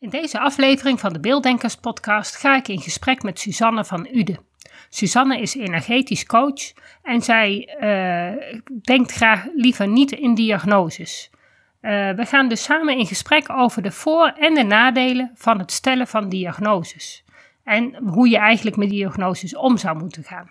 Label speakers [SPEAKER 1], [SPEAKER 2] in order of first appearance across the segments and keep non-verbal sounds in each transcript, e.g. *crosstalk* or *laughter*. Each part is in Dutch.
[SPEAKER 1] In deze aflevering van de Beelddenkers podcast ga ik in gesprek met Suzanne van Ude. Suzanne is energetisch coach en zij uh, denkt graag liever niet in diagnoses. Uh, we gaan dus samen in gesprek over de voor- en de nadelen van het stellen van diagnoses. En hoe je eigenlijk met diagnoses om zou moeten gaan.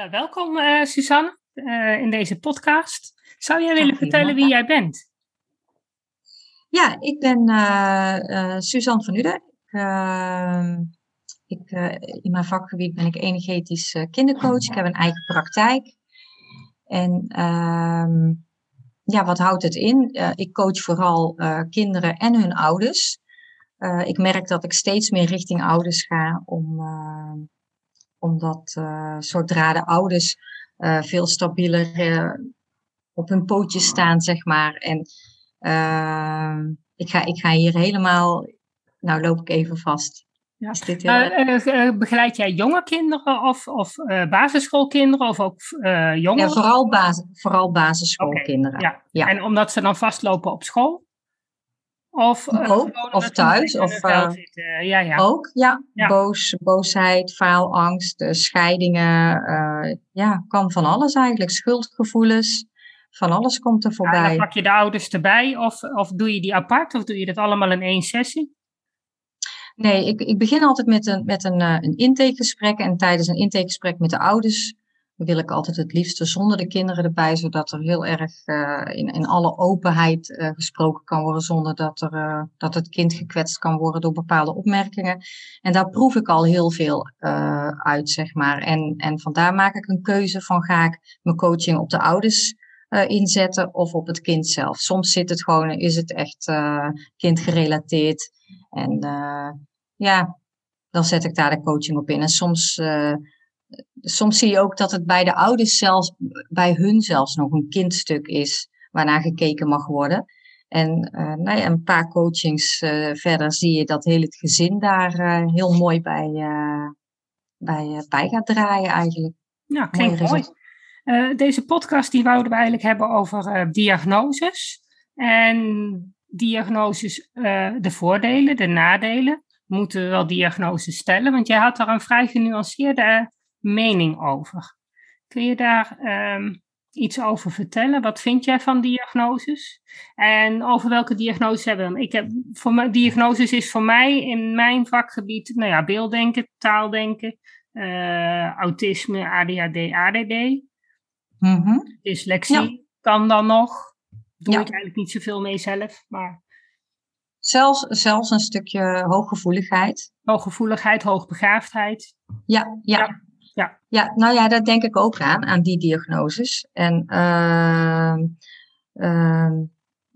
[SPEAKER 1] Uh, welkom uh, Suzanne uh, in deze podcast. Zou jij willen vertellen wie jij bent?
[SPEAKER 2] Ja, ik ben Suzanne van Uden. Ehm, ik, in mijn vakgebied ben ik energetisch kindercoach. Ik heb een eigen praktijk. En ehm, ja, wat houdt het in? ik coach vooral kinderen en hun ouders. ik merk dat ik steeds meer richting ouders ga om omdat uh, zodra de ouders uh, veel stabieler uh, op hun pootjes staan, zeg maar. En ik, ga, ik ga hier helemaal. Nou, loop ik even vast.
[SPEAKER 1] Ja. Is dit heel begeleid jij jonge kinderen of, of basisschoolkinderen of ook jongeren?
[SPEAKER 2] Ja, vooral, vooral basisschoolkinderen.
[SPEAKER 1] Okay, ja. ja. En omdat ze dan vastlopen op school?
[SPEAKER 2] Of, ook, of thuis. Of, uh, ja, ja. Ook, ja. ja. Boos, boosheid, faalangst, scheidingen. Uh, ja, kan van alles eigenlijk. Schuldgevoelens. Van alles komt er voorbij. Ja,
[SPEAKER 1] dan pak je de ouders erbij of, of doe je die apart of doe je dat allemaal in één sessie?
[SPEAKER 2] Nee, ik, ik begin altijd met een, met een, een intakegesprek. En tijdens een intakegesprek met de ouders wil ik altijd het liefste zonder de kinderen erbij, zodat er heel erg uh, in, in alle openheid uh, gesproken kan worden, zonder dat, er, uh, dat het kind gekwetst kan worden door bepaalde opmerkingen. En daar proef ik al heel veel uit, zeg maar. En, en vandaar maak ik een keuze van ga ik mijn coaching op de ouders inzetten of op het kind zelf. Soms zit het gewoon, is het echt kindgerelateerd. En ja, dan zet ik daar de coaching op in. En soms soms zie je ook dat het bij de ouders zelfs, bij hun zelfs nog een kindstuk is waarnaar gekeken mag worden. En uh, nou ja, een paar coachings uh, verder zie je dat heel het gezin daar uh, heel mooi bij, bij, bij gaat draaien eigenlijk.
[SPEAKER 1] Ja, klinkt mooi. deze podcast die wouden we eigenlijk hebben over diagnoses. En diagnoses, de voordelen, de nadelen. Moeten we wel diagnoses stellen? Want jij had daar een vrij genuanceerde mening over. Kun je daar ehm, iets over vertellen? Wat vind jij van diagnoses? En over welke diagnoses hebben we? Ik heb, voor mij, diagnoses is voor mij in mijn vakgebied nou ja, beelddenken, taaldenken, uh, autisme, ADHD, ADD. Mm Dyslexie kan dan nog. Doe ik eigenlijk niet zoveel mee zelf, maar...
[SPEAKER 2] Zelfs, zelfs een stukje hooggevoeligheid.
[SPEAKER 1] Hooggevoeligheid, hoogbegaafdheid.
[SPEAKER 2] Ja, ja. ja. Ja. ja, nou ja, daar denk ik ook aan, aan die diagnoses. En uh, uh,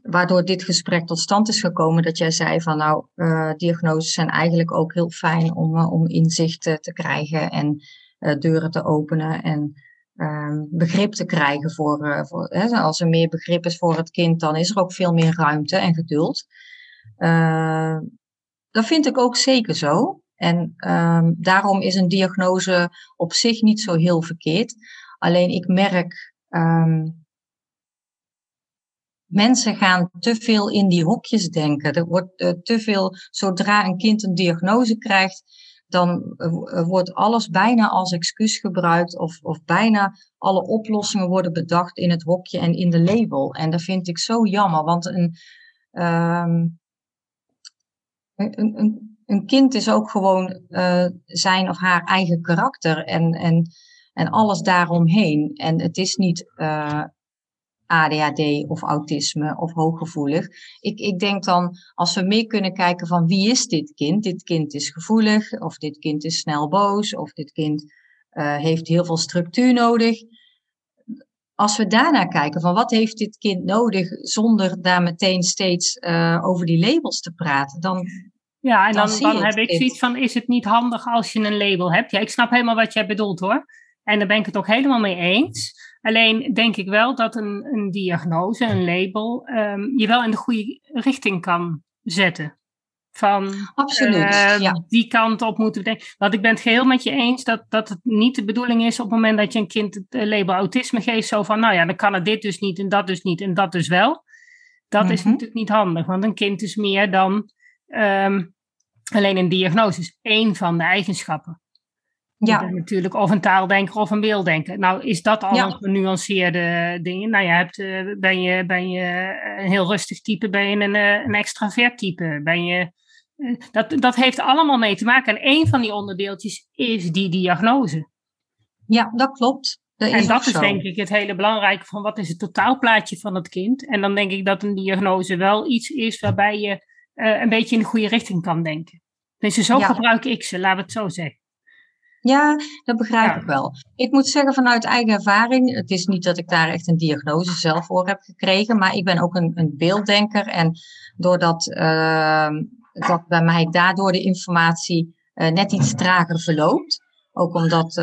[SPEAKER 2] waardoor dit gesprek tot stand is gekomen, dat jij zei van nou, uh, diagnoses zijn eigenlijk ook heel fijn om, uh, om inzicht te krijgen en uh, deuren te openen en ehm, begrip te krijgen voor, voor hè, als er meer begrip is voor het kind, dan is er ook veel meer ruimte en geduld. dat vind ik ook zeker zo. En um, daarom is een diagnose op zich niet zo heel verkeerd. Alleen ik merk, um, mensen gaan te veel in die hokjes denken. Er wordt uh, te veel, zodra een kind een diagnose krijgt, dan uh, wordt alles bijna als excuus gebruikt of, of bijna alle oplossingen worden bedacht in het hokje en in de label. En dat vind ik zo jammer, want een, um, een, een een kind is ook gewoon uh, zijn of haar eigen karakter en, en, en alles daaromheen. En het is niet, uh, ADHD of autisme of hooggevoelig. Ik, ik denk dan, als we meer kunnen kijken van wie is dit kind? Dit kind is gevoelig, of dit kind is snel boos, of dit kind uh, heeft heel veel structuur nodig. Als we daarnaar kijken van wat heeft dit kind nodig, zonder daar meteen steeds over die labels te praten, dan.
[SPEAKER 1] Ja, en dan, dan, dan heb ik zoiets van: is het niet handig als je een label hebt? Ja, ik snap helemaal wat jij bedoelt hoor. En daar ben ik het ook helemaal mee eens. Alleen denk ik wel dat een, een diagnose, een label, um, je wel in de goede richting kan zetten. Van
[SPEAKER 2] Absoluut, uh, ja.
[SPEAKER 1] die kant op moeten we denken. Want ik ben het geheel met je eens dat, dat het niet de bedoeling is op het moment dat je een kind het eh, label autisme geeft. Zo van, nou ja, dan kan het dit dus niet en dat dus niet en dat dus wel. Dat mm -hmm. is mhm. natuurlijk niet handig, want een kind is meer dan um, alleen een diagnose, is één van de eigenschappen. Ja. natuurlijk of een taaldenker of een beelddenker. Nou, is dat al ja. een genuanceerde dingen? Nou, je hebt, uh, ben, je, ben je een heel rustig type, ben je een, een extravert type? Ben je, dat, dat heeft allemaal mee te maken. En een van die onderdeeltjes is die diagnose.
[SPEAKER 2] Ja, dat klopt.
[SPEAKER 1] Dat en dat is denk ik het hele belangrijke van wat is het totaalplaatje van het kind. En dan denk ik dat een diagnose wel iets is waarbij je een beetje in de goede richting kan denken. Dus zo ja. gebruik ik ze, laten we het zo zeggen.
[SPEAKER 2] Ja, dat begrijp ik wel. Ik moet zeggen vanuit eigen ervaring, het is niet dat ik daar echt een diagnose zelf voor heb gekregen, maar ik ben ook een, een beelddenker en doordat uh, dat bij mij daardoor de informatie uh, net iets trager verloopt, ook omdat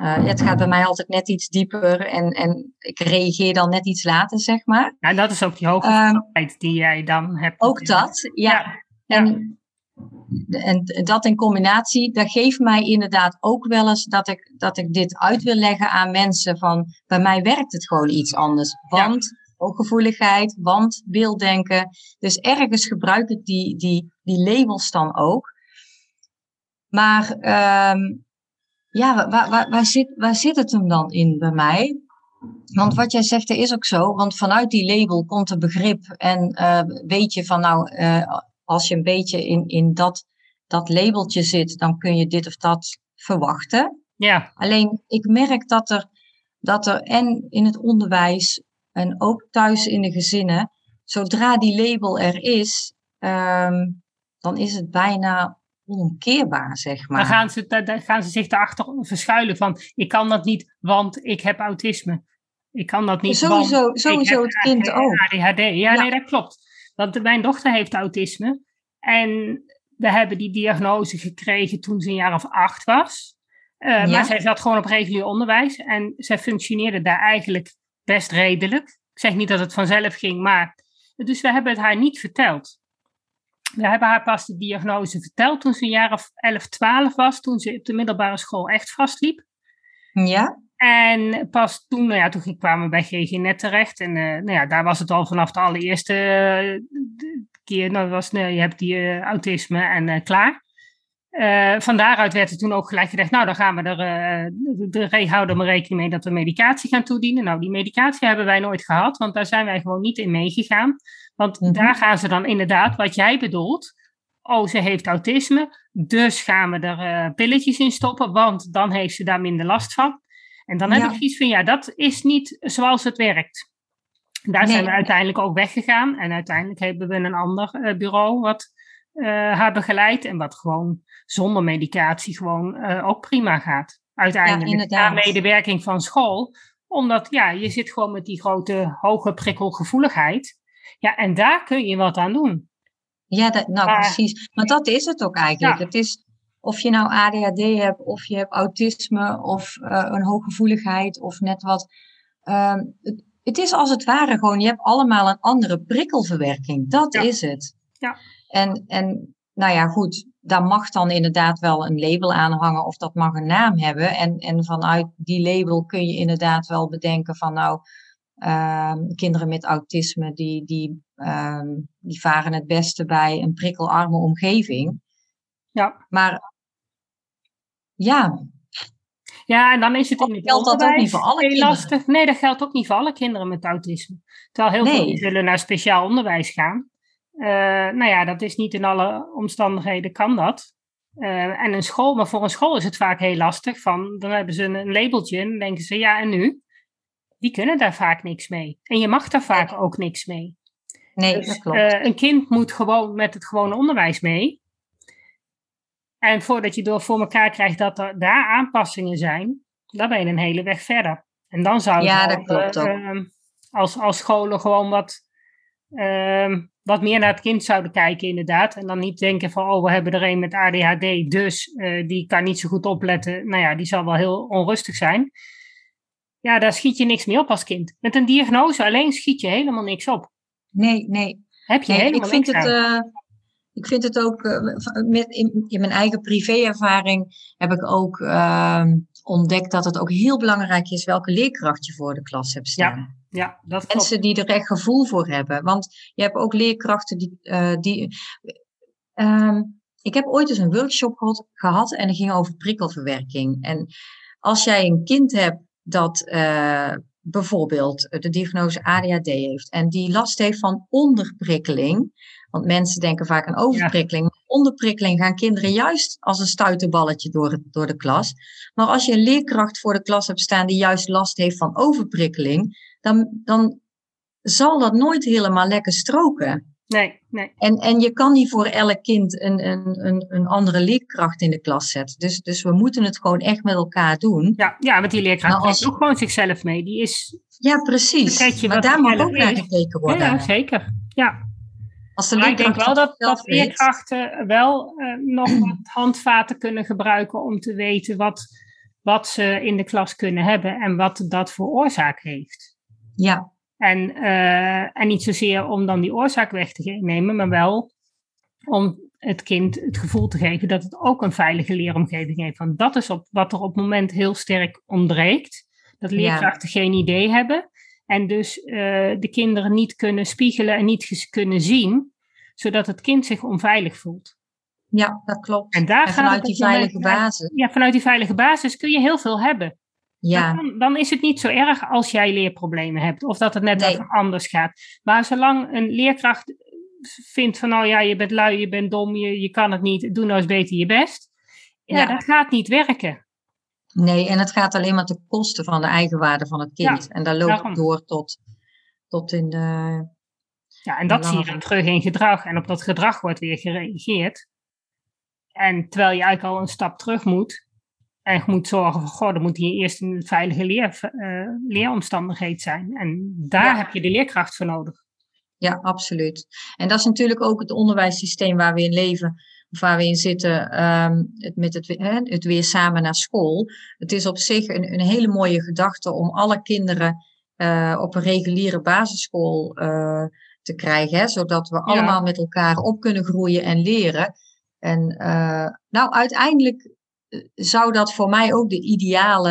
[SPEAKER 2] uh, het gaat bij mij altijd net iets dieper en, en ik reageer dan net iets later, zeg maar.
[SPEAKER 1] Ja, dat is ook die hoge uh, die jij dan hebt.
[SPEAKER 2] Ook dat, ja. ja. En en dat in combinatie, dat geeft mij inderdaad ook wel eens dat ik, dat ik dit uit wil leggen aan mensen van, bij mij werkt het gewoon iets anders. Want ja. hooggevoeligheid, want beelddenken. Dus ergens gebruik ik die, die, die labels dan ook. Maar um, ja, waar, waar, waar, zit, waar zit het hem dan in bij mij? Want wat jij zegt, is ook zo. Want vanuit die label komt er begrip. En uh, weet je van nou, uh, als je een beetje in, in dat, dat labeltje zit, dan kun je dit of dat verwachten.
[SPEAKER 1] Ja.
[SPEAKER 2] Alleen ik merk dat er, dat er en in het onderwijs en ook thuis in de gezinnen, zodra die label er is, um, dan is het bijna onomkeerbaar, zeg maar.
[SPEAKER 1] Dan gaan ze, dan gaan ze zich daarachter verschuilen van, ik kan dat niet, want ik heb autisme. Ik kan dat niet,
[SPEAKER 2] sowieso, want sowieso het kind ook.
[SPEAKER 1] ADHD. Ja, ja, nee, dat klopt. Want mijn dochter heeft autisme. En we hebben die diagnose gekregen toen ze een jaar of acht was. Uh, ja. Maar zij zat gewoon op regulier onderwijs. En zij functioneerde daar eigenlijk best redelijk. Ik zeg niet dat het vanzelf ging, maar. Dus we hebben het haar niet verteld. We hebben haar pas de diagnose verteld toen ze een jaar of 11, 12 was. Toen ze op de middelbare school echt vastliep.
[SPEAKER 2] Ja.
[SPEAKER 1] En pas toen, nou ja, toen kwamen we bij GGNet terecht. En uh, nou ja, daar was het al vanaf de allereerste uh, keer. Nou, was, nou, je hebt die uh, autisme en klaar. van daaruit werd er toen ook gelijk gezegd, nou dan gaan we er, de houden maar rekening mee dat we medicatie gaan toedienen. Nou, die medicatie hebben wij nooit gehad, want daar zijn wij gewoon niet in meegegaan. Want mm-hmm. daar gaan ze dan inderdaad, wat jij bedoelt, oh ze heeft autisme, dus gaan we er pilletjes in stoppen, want dan heeft ze daar minder last van. En dan heb ja. ik iets van, ja, dat is niet zoals het werkt. Daar nee. zijn we uiteindelijk ook weggegaan. En uiteindelijk hebben we een ander uh, bureau wat uh, haar begeleidt. En wat gewoon zonder medicatie gewoon ook prima gaat. Uiteindelijk. Ja, medewerking van school. Omdat, ja, je zit gewoon met die grote, hoge prikkelgevoeligheid. Ja, en daar kun je wat aan doen.
[SPEAKER 2] Ja, dat, nou maar, precies. Maar dat is het ook eigenlijk. Ja. Het is of je nou ADHD hebt, of je hebt autisme, of uh, een hooggevoeligheid, of net wat. Uh, het, het, is als het ware gewoon, je hebt allemaal een andere prikkelverwerking. Dat ja. is het.
[SPEAKER 1] Ja.
[SPEAKER 2] En, en nou ja, goed, daar mag dan inderdaad wel een label aan hangen, of dat mag een naam hebben. En, en vanuit die label kun je inderdaad wel bedenken van nou. Uh, kinderen met autisme die, die, uh, die varen het beste bij een prikkelarme omgeving.
[SPEAKER 1] Ja.
[SPEAKER 2] Maar ja.
[SPEAKER 1] Ja, en dan is het in het
[SPEAKER 2] geldt dat ook niet voor alle kinderen.
[SPEAKER 1] lastig. Nee, dat geldt ook niet voor alle kinderen met autisme. Terwijl heel nee. veel zullen naar speciaal onderwijs gaan. Uh, nou ja, dat is niet in alle omstandigheden kan dat. Uh, en een school, maar voor een school is het vaak heel lastig. Van, dan hebben ze een, een labeltje en denken ze, ja, en nu? Die kunnen daar vaak niks mee. En je mag daar vaak ook niks mee.
[SPEAKER 2] Nee,
[SPEAKER 1] Dus,
[SPEAKER 2] dat klopt.
[SPEAKER 1] eh, een kind moet gewoon met het gewone onderwijs mee. En voordat je door voor elkaar krijgt dat er daar aanpassingen zijn, dan ben je een hele weg verder. En dan zou
[SPEAKER 2] Ja, dat klopt ook.
[SPEAKER 1] ehm, als, als scholen gewoon wat, ehm, wat meer naar het kind zouden kijken, inderdaad. En dan niet denken van, oh, we hebben er een met ADHD, dus eh, die kan niet zo goed opletten. Nou ja, die zal wel heel onrustig zijn. Ja, daar schiet je niks mee op als kind. Met een diagnose alleen schiet je helemaal niks op.
[SPEAKER 2] Nee, nee.
[SPEAKER 1] Heb je
[SPEAKER 2] nee
[SPEAKER 1] helemaal
[SPEAKER 2] ik, vind
[SPEAKER 1] niks
[SPEAKER 2] het,
[SPEAKER 1] aan.
[SPEAKER 2] eh, ik vind het ook, eh, met, in, in mijn eigen privéervaring heb ik ook ehm, ontdekt dat het ook heel belangrijk is welke leerkracht je voor de klas hebt staan.
[SPEAKER 1] Ja, dat klopt.
[SPEAKER 2] Mensen die er echt gevoel voor hebben. Want je hebt ook leerkrachten die. eh, die ehm, ik heb ooit eens een workshop gehad, gehad en dat ging over prikkelverwerking. En als jij een kind hebt dat eh, bijvoorbeeld de diagnose ADHD heeft en die last heeft van onderprikkeling. Want mensen denken vaak aan overprikkeling. Maar onderprikkeling gaan kinderen juist als een stuiterballetje door, het, door de klas. Maar als je een leerkracht voor de klas hebt staan die juist last heeft van overprikkeling, dan, dan zal dat nooit helemaal lekker stroken.
[SPEAKER 1] Nee, nee.
[SPEAKER 2] En, en je kan niet voor elk kind een, een, een, een andere leerkracht in de klas zetten. Dus, dus we moeten het gewoon echt met elkaar doen.
[SPEAKER 1] Ja, ja want die leerkracht
[SPEAKER 2] Maar als-
[SPEAKER 1] ook gewoon zichzelf mee. Die is,
[SPEAKER 2] Ja, precies. Maar daar mag
[SPEAKER 1] eigenlijk
[SPEAKER 2] ook naar gekeken worden.
[SPEAKER 1] ja, zeker. Ja,
[SPEAKER 2] Als de
[SPEAKER 1] maar ik denk wel dat,
[SPEAKER 2] weet-
[SPEAKER 1] leerkrachten wel eh, nog *clears throat* wat handvaten kunnen gebruiken om te weten wat, wat ze in de klas kunnen hebben en wat dat voor oorzaak heeft.
[SPEAKER 2] Ja,
[SPEAKER 1] En, eh, en niet zozeer om dan die oorzaak weg te nemen, maar wel om het kind het gevoel te geven dat het ook een veilige leeromgeving heeft. Want dat is op, wat er op het moment heel sterk ontbreekt. Dat
[SPEAKER 2] Ja.
[SPEAKER 1] leerkrachten geen idee hebben en dus eh, de kinderen niet kunnen spiegelen en niet kunnen zien, zodat het kind zich onveilig voelt.
[SPEAKER 2] ja, dat klopt.
[SPEAKER 1] En daar
[SPEAKER 2] En vanuit die veilige basis.
[SPEAKER 1] Ja, vanuit die veilige basis kun je heel veel hebben.
[SPEAKER 2] Ja,
[SPEAKER 1] Dan, dan is het niet zo erg als jij leerproblemen hebt of dat het net
[SPEAKER 2] Nee.
[SPEAKER 1] even anders gaat. Maar zolang een leerkracht vindt van nou ja, je bent lui, je bent dom, je, je kan het niet, doe nou eens beter je best. Ja,
[SPEAKER 2] Ja.
[SPEAKER 1] dat gaat niet werken.
[SPEAKER 2] nee, en het gaat alleen maar ten koste van de eigenwaarde van het kind. en daar loopt
[SPEAKER 1] daarom.
[SPEAKER 2] door tot, tot in de...
[SPEAKER 1] Ja, en dat zie je terug in gedrag. En op dat gedrag wordt weer gereageerd. En terwijl je eigenlijk al een stap terug moet. En je moet zorgen van, goh, dan moet hier eerst een veilige leer, eh, leeromstandigheid zijn. En daar
[SPEAKER 2] Ja.
[SPEAKER 1] heb je de leerkracht voor nodig.
[SPEAKER 2] Ja, absoluut. En dat is natuurlijk ook het onderwijssysteem waar we in leven, of waar we in zitten, ehm, het, met het, het weer samen naar school. Het is op zich een, een hele mooie gedachte om alle kinderen eh, op een reguliere basisschool eh, te krijgen, hè, zodat we allemaal met elkaar op kunnen groeien en leren. En nou, uiteindelijk zou dat voor mij ook de ideale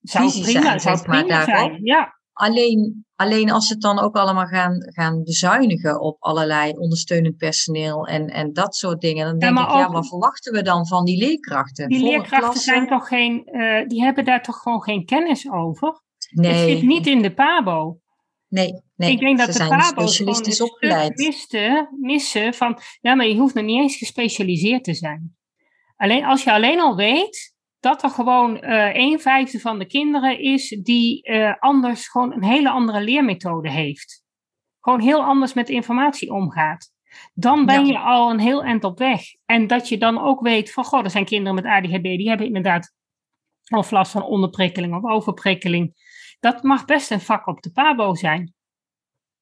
[SPEAKER 1] Zou
[SPEAKER 2] visie
[SPEAKER 1] prima,
[SPEAKER 2] zijn,
[SPEAKER 1] zou
[SPEAKER 2] zeg maar,
[SPEAKER 1] zijn. Ja,
[SPEAKER 2] Alleen, alleen als ze het dan ook allemaal gaan, gaan bezuinigen op allerlei ondersteunend personeel en, en dat soort dingen, dan denk
[SPEAKER 1] maar
[SPEAKER 2] ik, ja, wat verwachten we dan van die leerkrachten?
[SPEAKER 1] die
[SPEAKER 2] Volle
[SPEAKER 1] leerkrachten
[SPEAKER 2] klassen?
[SPEAKER 1] zijn toch geen, eh, die hebben daar toch gewoon geen kennis over. Het
[SPEAKER 2] Nee,
[SPEAKER 1] zit niet in de PABO.
[SPEAKER 2] nee, nee.
[SPEAKER 1] ik denk dat
[SPEAKER 2] ze
[SPEAKER 1] de
[SPEAKER 2] zijn
[SPEAKER 1] PABO's gewoon
[SPEAKER 2] opgeleid.
[SPEAKER 1] misten, missen van, ja, maar je hoeft nog niet eens gespecialiseerd te zijn. Alleen, als je alleen al weet dat er gewoon eh een vijfde van de kinderen is die eh, anders gewoon een hele andere leermethode heeft. Gewoon heel anders met informatie omgaat. Dan ben
[SPEAKER 2] Ja.
[SPEAKER 1] je al een heel eind op weg. En dat je dan ook weet van, goh, er zijn kinderen met ADHD, die hebben inderdaad of last van onderprikkeling of overprikkeling. Dat mag best een vak op de PABO zijn.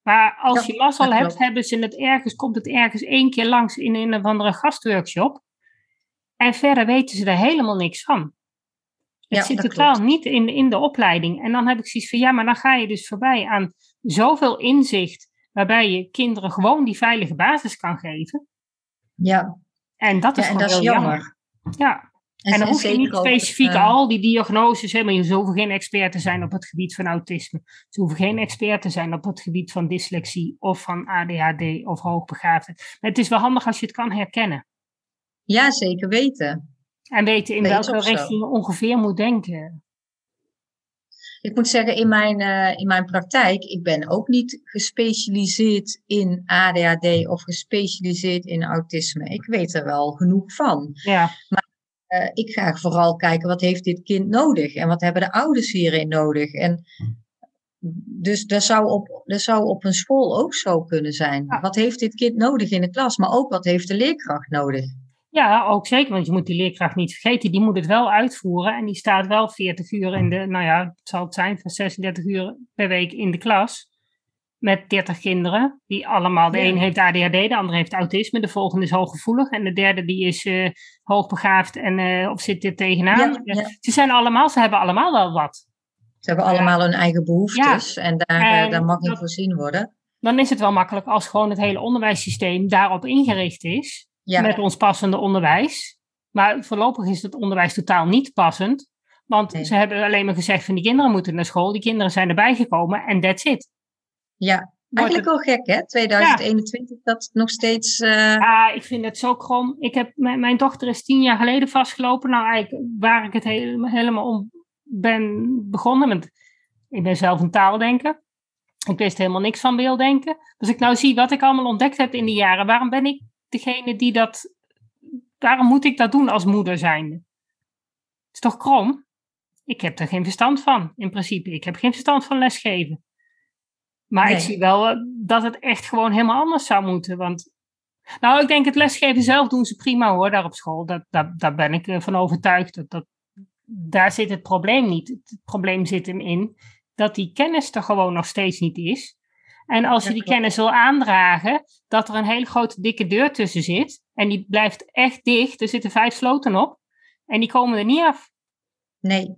[SPEAKER 1] Maar als
[SPEAKER 2] Ja,
[SPEAKER 1] je mazzel
[SPEAKER 2] dat
[SPEAKER 1] hebt, hebben ze het ergens, komt het ergens één keer langs in een of andere gastworkshop. En verder weten ze er helemaal niks van. Het
[SPEAKER 2] Ja,
[SPEAKER 1] zit totaal
[SPEAKER 2] klopt.
[SPEAKER 1] niet in, in de opleiding. En dan heb ik zoiets van, ja, maar dan ga je dus voorbij aan zoveel inzicht, waarbij je kinderen gewoon die veilige basis kan geven.
[SPEAKER 2] Ja,
[SPEAKER 1] En dat is
[SPEAKER 2] ja en dat is
[SPEAKER 1] heel
[SPEAKER 2] jammer.
[SPEAKER 1] Ja, en dan hoef je niet specifiek al die diagnoses, hè, maar je hoeven geen expert te zijn op het gebied van autisme. Ze hoeven geen expert te zijn op het gebied van dyslexie of van ADHD of hoogbegaafdheid. Maar het is wel handig als je het kan herkennen.
[SPEAKER 2] Ja, zeker weten.
[SPEAKER 1] En weten in welke richting je ongeveer moet denken.
[SPEAKER 2] Ik moet zeggen, in mijn, eh, in mijn praktijk, ik ben ook niet gespecialiseerd in ADHD of gespecialiseerd in autisme. Ik weet er wel genoeg van.
[SPEAKER 1] Ja,
[SPEAKER 2] Eh, ik ga vooral kijken wat heeft dit kind nodig en wat hebben de ouders hierin nodig. En Dus dat zou, op, dat zou op een school ook zo kunnen zijn. Wat heeft dit kind nodig in de klas? Maar ook wat heeft de leerkracht nodig?
[SPEAKER 1] Ja, ook zeker, want je moet die leerkracht niet vergeten. Die moet het wel uitvoeren en die staat wel 40 uur in de, nou ja, het zal het zijn van 36 uur per week in de klas. Met 30 kinderen, die allemaal, de een heeft ADHD, de andere heeft autisme, de volgende is hooggevoelig en de derde die is uh, hoogbegaafd en, uh, of zit er tegenaan. Ja, Ze zijn allemaal, ze hebben allemaal wel wat.
[SPEAKER 2] Ze hebben allemaal hun eigen behoeftes en daar, eh, en daar mag niet voorzien worden.
[SPEAKER 1] Dan is het wel makkelijk als gewoon het hele onderwijssysteem daarop ingericht is met ons passende onderwijs. Maar voorlopig is het onderwijs totaal niet passend. Want ze hebben alleen maar gezegd van die kinderen moeten naar school. Die kinderen zijn erbij gekomen en that's it.
[SPEAKER 2] Ja, eigenlijk wel gek hè, 2021, ja. dat nog steeds... Uh...
[SPEAKER 1] Ja, ik vind het zo krom. Ik heb, mijn, mijn, dochter is tien jaar geleden vastgelopen. Nou, eigenlijk waar ik het helemaal om ben begonnen. Met, ik ben zelf een taaldenker. Ik wist helemaal niks van beelddenken. Dus ik nou zie wat ik allemaal ontdekt heb in die jaren, waarom ben ik degene die dat. Waarom moet ik dat doen als moeder zijnde? Het is toch krom? Ik heb er geen verstand van, in principe. Ik heb geen verstand van lesgeven. Maar ik zie wel eh, dat het echt gewoon helemaal anders zou moeten. Want, nou, ik denk het lesgeven zelf doen ze prima hoor, daar op school. Dat, dat, daar ben ik eh, van overtuigd. Dat, dat, daar zit het probleem niet. Het probleem zit hem in dat die kennis er gewoon nog steeds niet is. En als je die kennis wil aandragen, dat er een hele grote dikke deur tussen zit. En die blijft echt dicht. Er zitten vijf sloten op. En die komen er niet af.
[SPEAKER 2] Nee,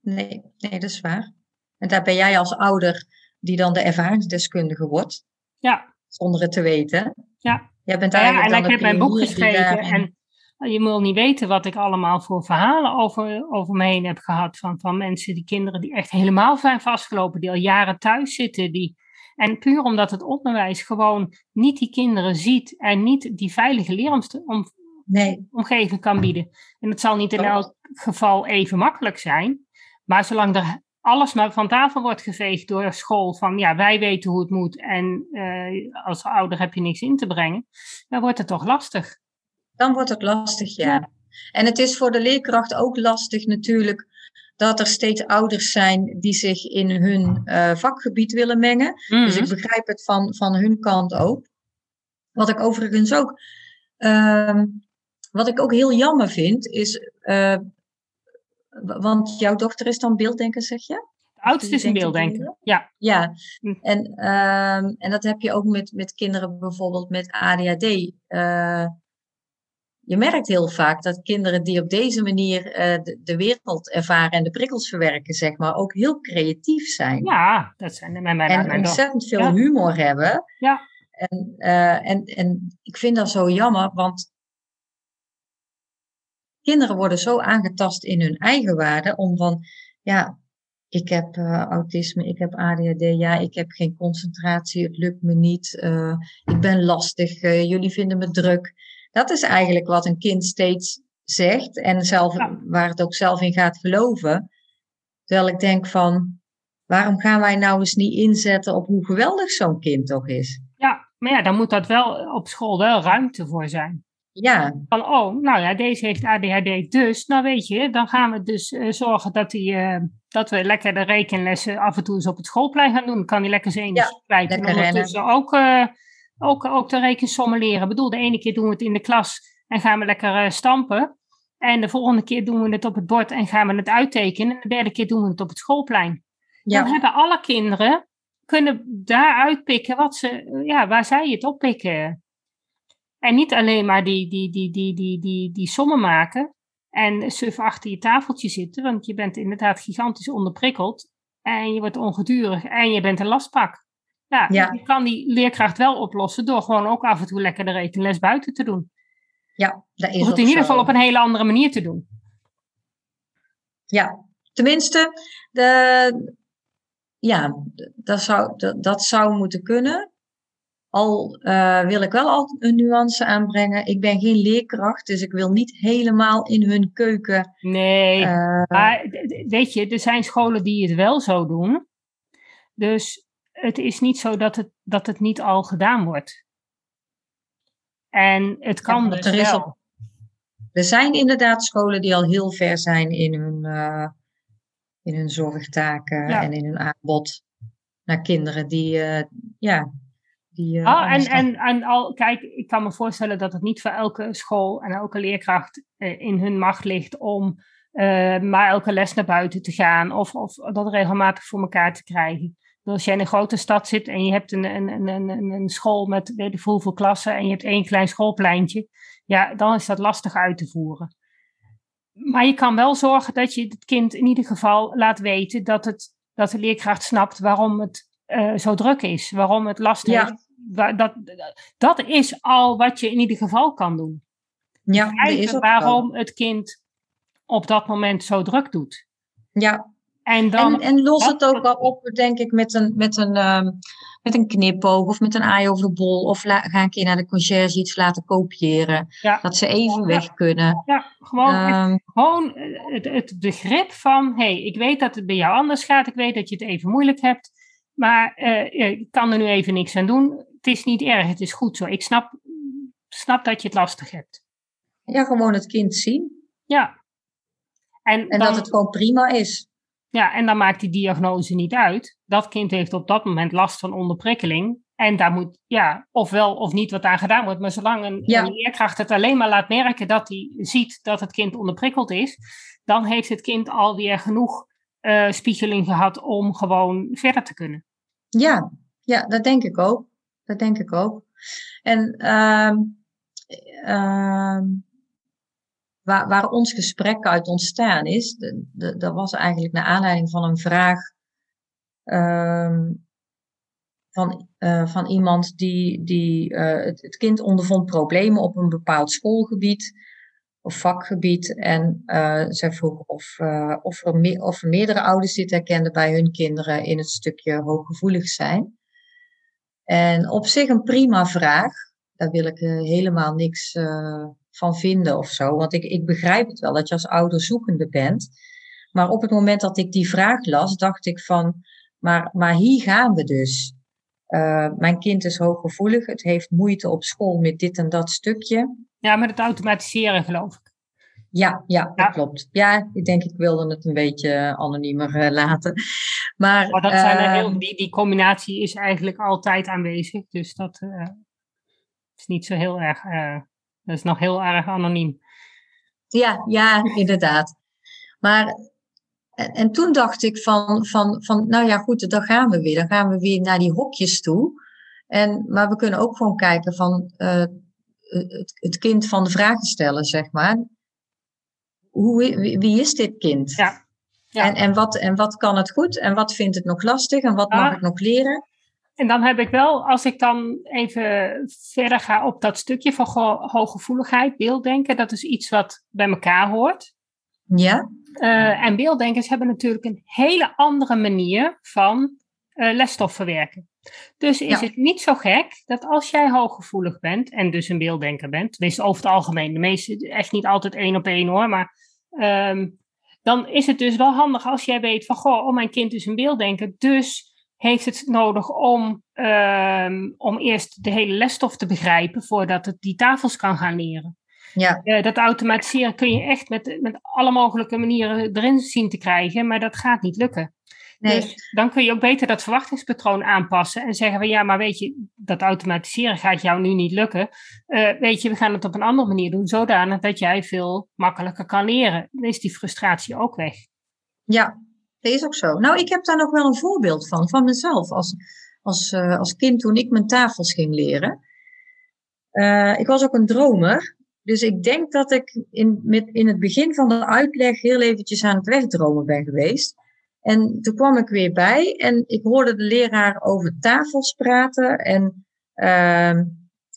[SPEAKER 2] nee, nee, dat is waar. En daar ben jij als ouder die dan de ervaringsdeskundige wordt.
[SPEAKER 1] Ja.
[SPEAKER 2] Zonder het te weten.
[SPEAKER 1] Ja. Jij bent eigenlijk ja, en ik heb mijn boek geschreven. En je moet niet weten wat ik allemaal voor verhalen over, over me heen heb gehad. Van, van mensen, die kinderen die echt helemaal zijn vastgelopen. Die al jaren thuis zitten. Die, en puur omdat het onderwijs gewoon niet die kinderen ziet en niet die veilige leeromgeving nee. kan bieden. En het zal niet in elk geval even makkelijk zijn, maar zolang er alles maar van tafel wordt geveegd door school van ja, wij weten hoe het moet en uh, als ouder heb je niks in te brengen, dan wordt het toch lastig.
[SPEAKER 2] Dan wordt het lastig, ja. En het is voor de leerkracht ook lastig natuurlijk dat er steeds ouders zijn die zich in hun uh, vakgebied willen mengen. Dus ik mhm. begrijp het van, van hun kant ook. Wat ik overigens ook, uh, wat ik ook heel jammer vind, is, uh, want jouw dochter is dan beelddenker, zeg je?
[SPEAKER 1] De oudste is een beelddenker, ja.
[SPEAKER 2] Ja, hm. en, uh, en dat heb je ook met, met kinderen bijvoorbeeld met ADHD. Je merkt heel vaak dat kinderen die op deze manier uh, de, de, wereld ervaren en de prikkels verwerken, zeg maar, ook heel creatief zijn.
[SPEAKER 1] Ja, dat zijn de, mijn, mijn,
[SPEAKER 2] En ontzettend veel humor hebben.
[SPEAKER 1] Ja.
[SPEAKER 2] En, uh, en, en ik vind dat zo jammer, want kinderen worden zo aangetast in hun eigen waarde om van, ja, ik heb uh, autisme, ik heb ADHD, ja, ik heb geen concentratie, het lukt me niet, ik ben lastig, jullie vinden me druk. Dat is eigenlijk wat een kind steeds zegt en zelf, waar het ook zelf in gaat geloven. Terwijl ik denk van, waarom gaan wij nou eens niet inzetten op hoe geweldig zo'n kind toch is?
[SPEAKER 1] Ja, maar ja, dan moet dat wel op school wel ruimte voor zijn.
[SPEAKER 2] Ja.
[SPEAKER 1] Van, oh, nou ja, deze heeft ADHD dus. Nou weet je, dan gaan we dus uh, zorgen dat, die, uh, dat we lekker de rekenlessen af en toe eens op het schoolplein gaan doen. Dan kan hij lekker zijn energie ja, kwijt. En ondertussen ook... Uh, ook, ook de rekensommen leren. Ik bedoel, de ene keer doen we het in de klas en gaan we lekker uh, stampen. En de volgende keer doen we het op het bord en gaan we het uittekenen. En de derde keer doen we het op het schoolplein. Ja. Dan hebben alle kinderen kunnen daar uitpikken wat ze, ja, waar zij het oppikken. En niet alleen maar die, die, die, die, die, die, die sommen maken en suf achter je tafeltje zitten, want je bent inderdaad gigantisch onderprikkeld en je wordt ongedurig en je bent een lastpak. Ja, je kan die leerkracht wel oplossen door gewoon ook af en toe lekker de rekenles buiten te doen.
[SPEAKER 2] Ja, dat is
[SPEAKER 1] Of het in ieder geval op een hele andere manier te doen.
[SPEAKER 2] Ja, tenminste, de, ja, dat zou, dat, dat zou moeten kunnen. Al uh, wil ik wel altijd een nuance aanbrengen. Ik ben geen leerkracht, dus ik wil niet helemaal in hun keuken.
[SPEAKER 1] Nee, uh, maar weet je, er zijn scholen die het wel zo doen. Dus het is niet zo dat het, dat het niet al gedaan wordt. En het kan ja, dus er wel. Al,
[SPEAKER 2] er zijn inderdaad scholen die al heel ver zijn in hun, uh, in hun zorgtaken en in hun aanbod. naar kinderen die, uh, ja, die.
[SPEAKER 1] Uh, oh, en, en, en al, kijk, ik kan me voorstellen dat het niet voor elke school en elke leerkracht uh, in hun macht ligt om maar elke les naar buiten te gaan of, of dat regelmatig voor elkaar te krijgen. Als jij in een grote stad zit en je hebt een, een, een, een, een school met weet ik hoeveel klassen en je hebt één klein schoolpleintje, ja, dan is dat lastig uit te voeren. Maar je kan wel zorgen dat je het kind in ieder geval laat weten dat, het, dat de leerkracht snapt waarom het uh, zo druk is, waarom het lastig ja. heeft. Dat, dat is al wat je in ieder geval kan doen.
[SPEAKER 2] Ja, is
[SPEAKER 1] waarom het kind op dat moment zo druk doet.
[SPEAKER 2] Ja, en, dan, en, en los het ook wel op, denk ik, met een, met een, uh, met een knipoog of met een aai over de bol. Of la, ga een keer naar de conciërge iets laten kopiëren. Ja. Dat ze even weg kunnen.
[SPEAKER 1] Ja, gewoon, um, gewoon het, het, begrip van, hé, hey, ik weet dat het bij jou anders gaat. Ik weet dat je het even moeilijk hebt. Maar uh, ik kan er nu even niks aan doen. Het is niet erg, het is goed zo. Ik snap, snap dat je het lastig hebt.
[SPEAKER 2] Ja, gewoon het kind zien.
[SPEAKER 1] Ja.
[SPEAKER 2] En, en dat het gewoon prima is.
[SPEAKER 1] Ja, en dan maakt die diagnose niet uit. Dat kind heeft op dat moment last van onderprikkeling. En daar moet, ja, ofwel of niet wat aan gedaan wordt. Maar zolang een, leerkracht het alleen maar laat merken dat hij ziet dat het kind onderprikkeld is, dan heeft het kind alweer genoeg uh, spiegeling gehad om gewoon verder te kunnen.
[SPEAKER 2] Ja, ja, dat denk ik ook. Dat denk ik ook. En uh, uh, waar, waar ons gesprek uit ontstaan is, dat was eigenlijk naar aanleiding van een vraag um, van, uh, van iemand die, die het, het, kind ondervond problemen op een bepaald schoolgebied of vakgebied. En uh, zij vroeg of, of, er me, of er meerdere ouders dit herkenden bij hun kinderen in het stukje hooggevoelig zijn. En op zich een prima vraag. Daar wil ik helemaal niks van vinden of zo. Want ik, ik begrijp het wel dat je als ouder zoekende bent. Maar op het moment dat ik die vraag las, dacht ik van, maar, maar hier gaan we dus. Uh, mijn kind is hooggevoelig, het heeft moeite op school met dit en dat stukje.
[SPEAKER 1] Ja, met het automatiseren geloof ik.
[SPEAKER 2] Ja, ja, dat klopt. Ja, ik denk ik wilde het een beetje anoniemer uh, laten. *laughs* Maar,
[SPEAKER 1] maar dat zijn er heel, ehm, die, die combinatie is eigenlijk altijd aanwezig. Dus dat is niet zo heel erg dat is nog heel erg anoniem.
[SPEAKER 2] Ja, ja, inderdaad. Maar en, en, toen dacht ik van, van, van, nou ja, goed, dan gaan we weer. Dan gaan we weer naar die hokjes toe. En, maar we kunnen ook gewoon kijken van uh, het, het, kind van de vragensteller, zeg maar. Hoe, wie, wie is dit kind?
[SPEAKER 1] Ja.
[SPEAKER 2] ja. En, en, wat, en wat kan het goed en wat vindt het nog lastig en wat mag ik nog leren?
[SPEAKER 1] En dan heb ik wel, als ik dan even verder ga op dat stukje van hooggevoeligheid, beelddenken, dat is iets wat bij elkaar hoort.
[SPEAKER 2] Ja.
[SPEAKER 1] Uh, en beelddenkers hebben natuurlijk een hele andere manier van uh, lesstof verwerken. Dus is het niet zo gek dat als jij hooggevoelig bent en dus een beelddenker bent, tenminste over het algemeen, de meeste echt niet altijd één op één hoor, maar um, dan is het dus wel handig als jij weet van, goh, oh mijn kind is een beelddenker, dus heeft het nodig om, um, om eerst de hele lesstof te begrijpen voordat het die tafels kan gaan leren.
[SPEAKER 2] Ja.
[SPEAKER 1] Uh, dat automatiseren kun je echt met, met alle mogelijke manieren erin zien te krijgen, maar dat gaat niet lukken. Nee. Dus dan kun je ook beter dat verwachtingspatroon aanpassen en zeggen van ja, maar weet je, dat automatiseren gaat jou nu niet lukken. Uh, weet je, we gaan het op een andere manier doen, zodanig dat jij veel makkelijker kan leren. Dan is die frustratie ook weg.
[SPEAKER 2] Ja, is ook zo. Nou, ik heb daar nog wel een voorbeeld van, van mezelf als, als, uh, als kind toen ik mijn tafels ging leren. Uh, ik was ook een dromer. Dus ik denk dat ik in, met, in het begin van de uitleg heel eventjes aan het wegdromen ben geweest. En toen kwam ik weer bij en ik hoorde de leraar over tafels praten. En uh,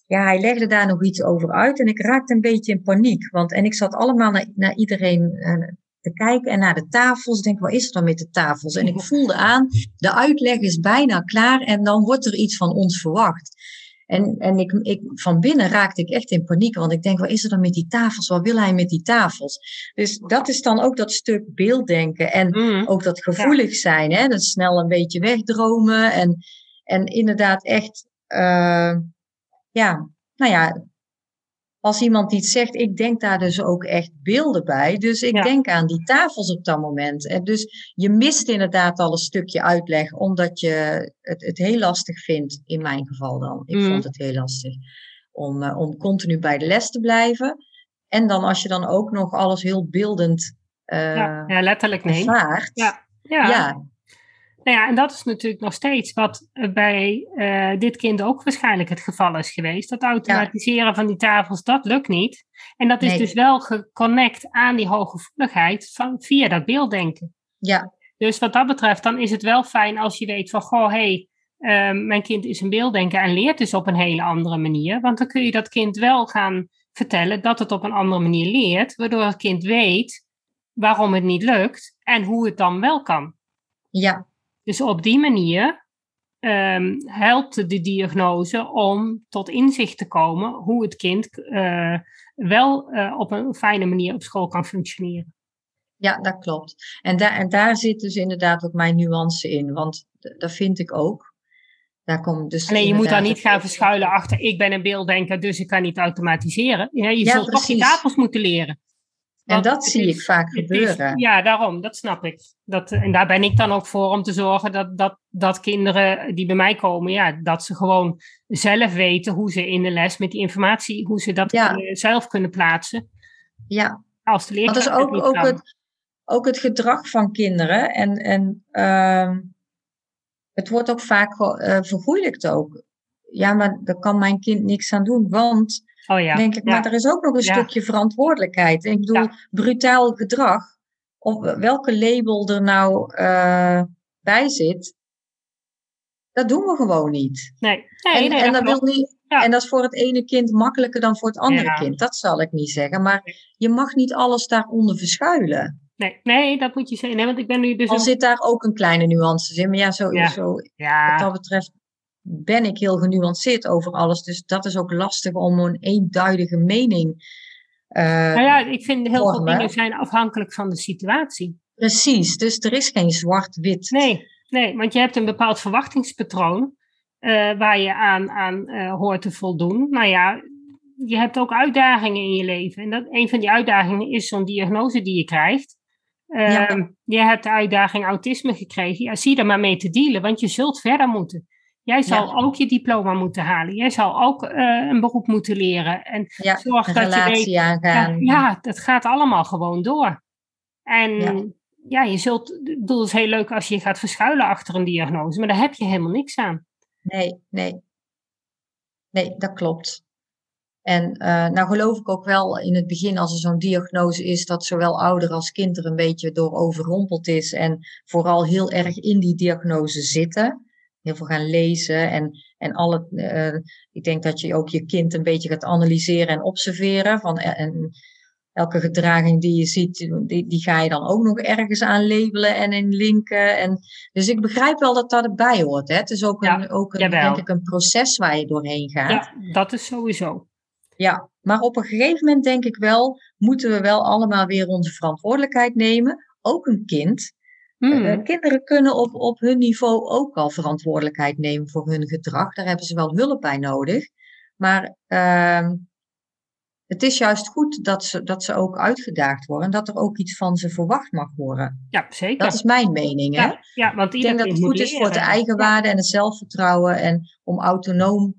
[SPEAKER 2] ja, hij legde daar nog iets over uit. En ik raakte een beetje in paniek. Want, en ik zat allemaal naar, naar iedereen uh, te kijken en naar de tafels. Denk, wat is er dan met de tafels? En ik voelde aan, de uitleg is bijna klaar en dan wordt er iets van ons verwacht. En, en ik, ik, van binnen raakte ik echt in paniek, want ik denk, wat is er dan met die tafels? Wat wil hij met die tafels? Dus dat is dan ook dat stuk beelddenken en mm. ook dat gevoelig zijn, hè? dat snel een beetje wegdromen en, en inderdaad echt, uh, ja, nou ja, als iemand iets zegt, ik denk daar dus ook echt beelden bij. Dus ik denk aan die tafels op dat moment. En dus je mist inderdaad al een stukje uitleg, omdat je het, het heel lastig vindt, in mijn geval dan. Ik vond mm. het heel lastig om, uh, om continu bij de les te blijven. En dan als je dan ook nog alles heel beeldend uh,
[SPEAKER 1] ja, ja, letterlijk nee. Ja. ja. Nou ja, en dat is natuurlijk nog steeds wat bij uh, dit kind ook waarschijnlijk het geval is geweest. Dat automatiseren van die tafels, dat lukt niet. En dat is dus wel geconnect aan die hooggevoeligheid van, via dat beelddenken.
[SPEAKER 2] Ja.
[SPEAKER 1] Dus wat dat betreft, dan is het wel fijn als je weet van, goh, hé, hey, uh, mijn kind is een beelddenker en leert dus op een hele andere manier. Want dan kun je dat kind wel gaan vertellen dat het op een andere manier leert, waardoor het kind weet waarom het niet lukt en hoe het dan wel kan.
[SPEAKER 2] Ja,
[SPEAKER 1] dus op die manier um, helpt de diagnose om tot inzicht te komen hoe het kind uh, wel uh, op een fijne manier op school kan functioneren.
[SPEAKER 2] Ja, dat klopt. En, daar en daar zit dus inderdaad ook mijn nuance in, want dat vind ik ook. Daar komt dus
[SPEAKER 1] Alleen je moet dan niet gaan verschuilen achter ik ben een beelddenker, dus ik kan niet automatiseren. Ja, je ja, zult precies. toch die tafels moeten leren.
[SPEAKER 2] En dat zie ik vaak gebeuren.
[SPEAKER 1] ja, daarom, dat snap ik. Dat, en daar ben ik dan ook voor om te zorgen dat, dat, dat kinderen die bij mij komen, ja, dat ze gewoon zelf weten hoe ze in de les met die informatie, hoe ze dat zelf kunnen plaatsen.
[SPEAKER 2] Ja.
[SPEAKER 1] Als de leerkracht
[SPEAKER 2] dat is ook, ook, het, ook het gedrag van kinderen. En, en uh, het wordt ook vaak uh, vergoeilijkt ook. Ja, maar daar kan mijn kind niks aan doen, want Oh ja. Denk ik, maar er is ook nog een stukje verantwoordelijkheid. Ik bedoel, brutaal gedrag, of welke label er nou uh, bij zit, dat doen we gewoon niet.
[SPEAKER 1] Nee.
[SPEAKER 2] nee en, en, dat wil niet, en dat is voor het ene kind makkelijker dan voor het andere kind. Dat zal ik niet zeggen. Maar je mag niet alles daaronder verschuilen.
[SPEAKER 1] Nee, nee, dat moet je zeggen. Nee, want ik ben nu dus.
[SPEAKER 2] Al zit daar ook een kleine nuance in. Maar ja, zo, zo wat dat betreft ben ik heel genuanceerd over alles. Dus dat is ook lastig om een eenduidige mening. Uh,
[SPEAKER 1] nou ja, ik vind heel veel dingen zijn afhankelijk van de situatie.
[SPEAKER 2] Precies, dus er is geen zwart-wit.
[SPEAKER 1] Nee, nee, want je hebt een bepaald verwachtingspatroon uh, waar je aan, aan uh, hoort te voldoen. Nou ja, je hebt ook uitdagingen in je leven. En dat, een van die uitdagingen is zo'n diagnose die je krijgt. Ja. Ehm, je hebt de uitdaging autisme gekregen. Ja, zie er maar mee te dealen, want je zult verder moeten. Jij zal ook je diploma moeten halen. Jij zal ook uh, een beroep moeten leren. En
[SPEAKER 2] ja, zorg dat je weet, aangaan.
[SPEAKER 1] Ja, ja, dat gaat allemaal gewoon door. En ja. ja, je zult, ik bedoel, het is heel leuk als je gaat verschuilen achter een diagnose, maar daar heb je helemaal niks aan.
[SPEAKER 2] Nee, nee. Nee, dat klopt. En uh, nou geloof ik ook wel in het begin als er zo'n diagnose is, dat zowel ouder als kind er een beetje door overrompeld is en vooral heel erg in die diagnose zitten heel veel gaan lezen. En, en alle, uh, ik denk dat je ook je kind een beetje gaat analyseren en observeren. Van, eh, en elke gedraging die je ziet, die, die ga je dan ook nog ergens aan labelen en in linken. En, dus ik begrijp wel dat dat erbij hoort. Hè? Het is ook, een, ook een, denk ik een proces waar je doorheen gaat.
[SPEAKER 1] Ja, dat is sowieso.
[SPEAKER 2] Ja, maar op een gegeven moment denk ik wel, moeten we wel allemaal weer onze verantwoordelijkheid nemen. Ook een kind Hmm. kinderen kunnen op, op hun niveau ook al verantwoordelijkheid nemen voor hun gedrag. Daar hebben ze wel hulp bij nodig. Maar uh, het is juist goed dat ze, dat ze ook uitgedaagd worden. En dat er ook iets van ze verwacht mag worden.
[SPEAKER 1] Ja, zeker.
[SPEAKER 2] Dat is mijn mening. Hè?
[SPEAKER 1] Ja, ja, want
[SPEAKER 2] ik denk dat het goed is voor de eigenwaarde en het zelfvertrouwen. En om autonoom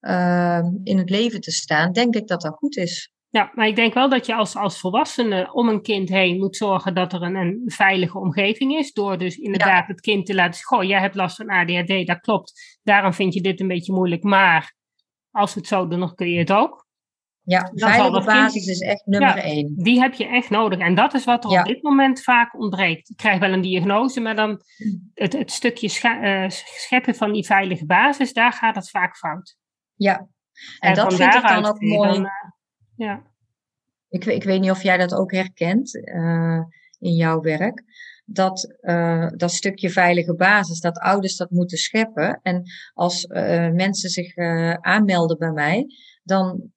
[SPEAKER 2] uh, in het leven te staan. Denk ik dat dat goed is.
[SPEAKER 1] Ja, maar ik denk wel dat je als, als volwassene om een kind heen moet zorgen dat er een, een veilige omgeving is. Door dus inderdaad het kind te laten zeggen, goh, jij hebt last van ADHD, dat klopt. Daarom vind je dit een beetje moeilijk, maar als we het zo doen, dan kun je het ook.
[SPEAKER 2] Ja, veilige basis is echt nummer ja, één.
[SPEAKER 1] Die heb je echt nodig. En dat is wat er op dit moment vaak ontbreekt. Je krijgt wel een diagnose, maar dan het, het stukje uh, scheppen van die veilige basis, daar gaat het vaak fout.
[SPEAKER 2] Ja, en, en dat vind ik dan ook mooi. Dan, uh,
[SPEAKER 1] ja.
[SPEAKER 2] Ik, ik weet niet of jij dat ook herkent uh, in jouw werk. Dat, uh, dat stukje veilige basis, dat ouders dat moeten scheppen. En als uh, mensen zich aanmelden bij mij, dan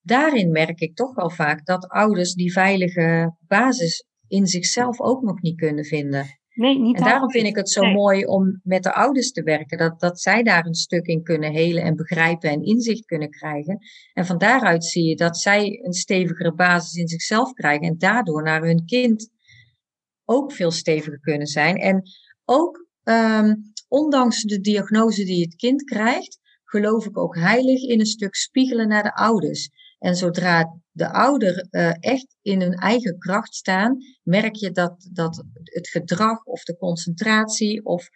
[SPEAKER 2] daarin merk ik toch wel vaak dat ouders die veilige basis in zichzelf ook nog niet kunnen vinden.
[SPEAKER 1] Nee, niet
[SPEAKER 2] En daarom vind ik het zo
[SPEAKER 1] Nee.
[SPEAKER 2] mooi om met de ouders te werken. Dat, dat zij daar een stuk in kunnen helen en begrijpen en inzicht kunnen krijgen. En van daaruit zie je dat zij een stevigere basis in zichzelf krijgen. En daardoor naar hun kind ook veel steviger kunnen zijn. En ook ehm, ondanks de diagnose die het kind krijgt, geloof ik ook heilig in een stuk spiegelen naar de ouders. En zodra de ouder eh, echt in hun eigen kracht staan, merk je dat, dat het gedrag of de concentratie of,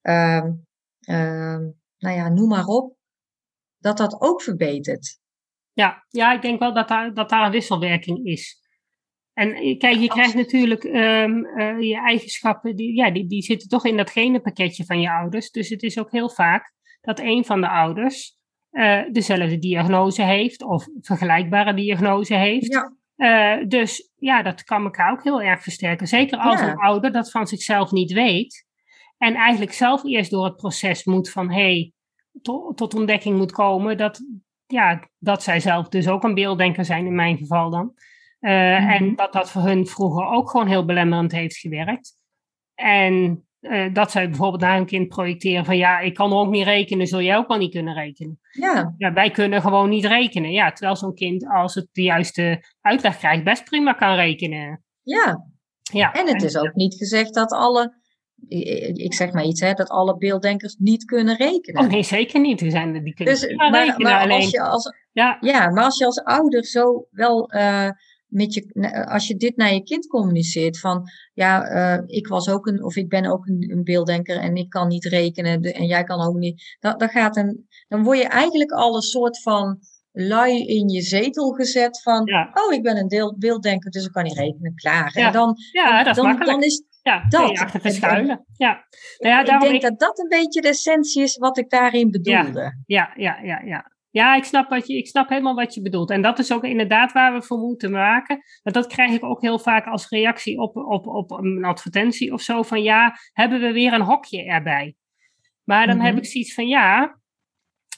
[SPEAKER 2] ehm, ehm, nou ja, noem maar op, dat dat ook verbetert.
[SPEAKER 1] Ja, ja, ik denk wel dat daar, dat daar een wisselwerking is. En eh, kijk, je krijgt natuurlijk ehm, eh, je eigenschappen, die, ja, die, die zitten toch in dat genenpakketje van je ouders. Dus het is ook heel vaak dat een van de ouders dezelfde diagnose heeft of vergelijkbare diagnose heeft.
[SPEAKER 2] Ja,
[SPEAKER 1] Eh, dus ja, dat kan elkaar ook heel erg versterken. Zeker als
[SPEAKER 2] Ja.
[SPEAKER 1] een ouder dat van zichzelf niet weet. En eigenlijk zelf eerst door het proces moet van hé, hey, to- tot ontdekking moet komen dat, ja, dat zij zelf dus ook een beelddenker zijn, in mijn geval dan. Eh,
[SPEAKER 2] Mhm.
[SPEAKER 1] En dat dat voor hun vroeger ook gewoon heel belemmerend heeft gewerkt. En eh, dat zij bijvoorbeeld naar hun kind projecteren van ja, ik kan ook niet rekenen, zul jij ook wel niet kunnen rekenen.
[SPEAKER 2] ja,
[SPEAKER 1] Ja, wij kunnen gewoon niet rekenen. Ja, terwijl zo'n kind, als het de juiste uitleg krijgt, best prima kan rekenen.
[SPEAKER 2] ja.
[SPEAKER 1] Ja,
[SPEAKER 2] En het is ook niet gezegd dat alle, ik zeg maar iets, hè, dat alle beelddenkers niet kunnen rekenen.
[SPEAKER 1] Oh nee, zeker niet. Er zijn er die kunnen
[SPEAKER 2] Dus, maar,
[SPEAKER 1] rekenen.
[SPEAKER 2] maar
[SPEAKER 1] alleen,
[SPEAKER 2] als je als,
[SPEAKER 1] ja,
[SPEAKER 2] Ja, maar als je als ouder zo wel eh, met je, als je dit naar je kind communiceert van ja, eh, ik was ook een, of ik ben ook een, een beelddenker en ik kan niet rekenen de- en jij kan ook niet, dan, dan gaat een, dan word je eigenlijk al een soort van lui in je zetel gezet van
[SPEAKER 1] ja,
[SPEAKER 2] oh, ik ben een deel, beelddenker, dus ik kan niet rekenen, klaar.
[SPEAKER 1] Ja,
[SPEAKER 2] en dan,
[SPEAKER 1] ja, dat is
[SPEAKER 2] dan, dan is,
[SPEAKER 1] ja,
[SPEAKER 2] dat.
[SPEAKER 1] achter
[SPEAKER 2] En- en-
[SPEAKER 1] verschuilen. Ja. Nou ja,
[SPEAKER 2] ik denk
[SPEAKER 1] ik-
[SPEAKER 2] dat dat een beetje de essentie is wat ik daarin bedoelde.
[SPEAKER 1] Ja, ja, ja, ja. Ja, ik snap, wat je, ik snap helemaal wat je bedoelt. En dat is ook inderdaad waar we voor moeten maken. Want dat krijg ik ook heel vaak als reactie op, op, op een advertentie of zo. Van ja, hebben we weer een hokje erbij? Maar dan heb
[SPEAKER 2] Mhm.
[SPEAKER 1] ik zoiets van ja,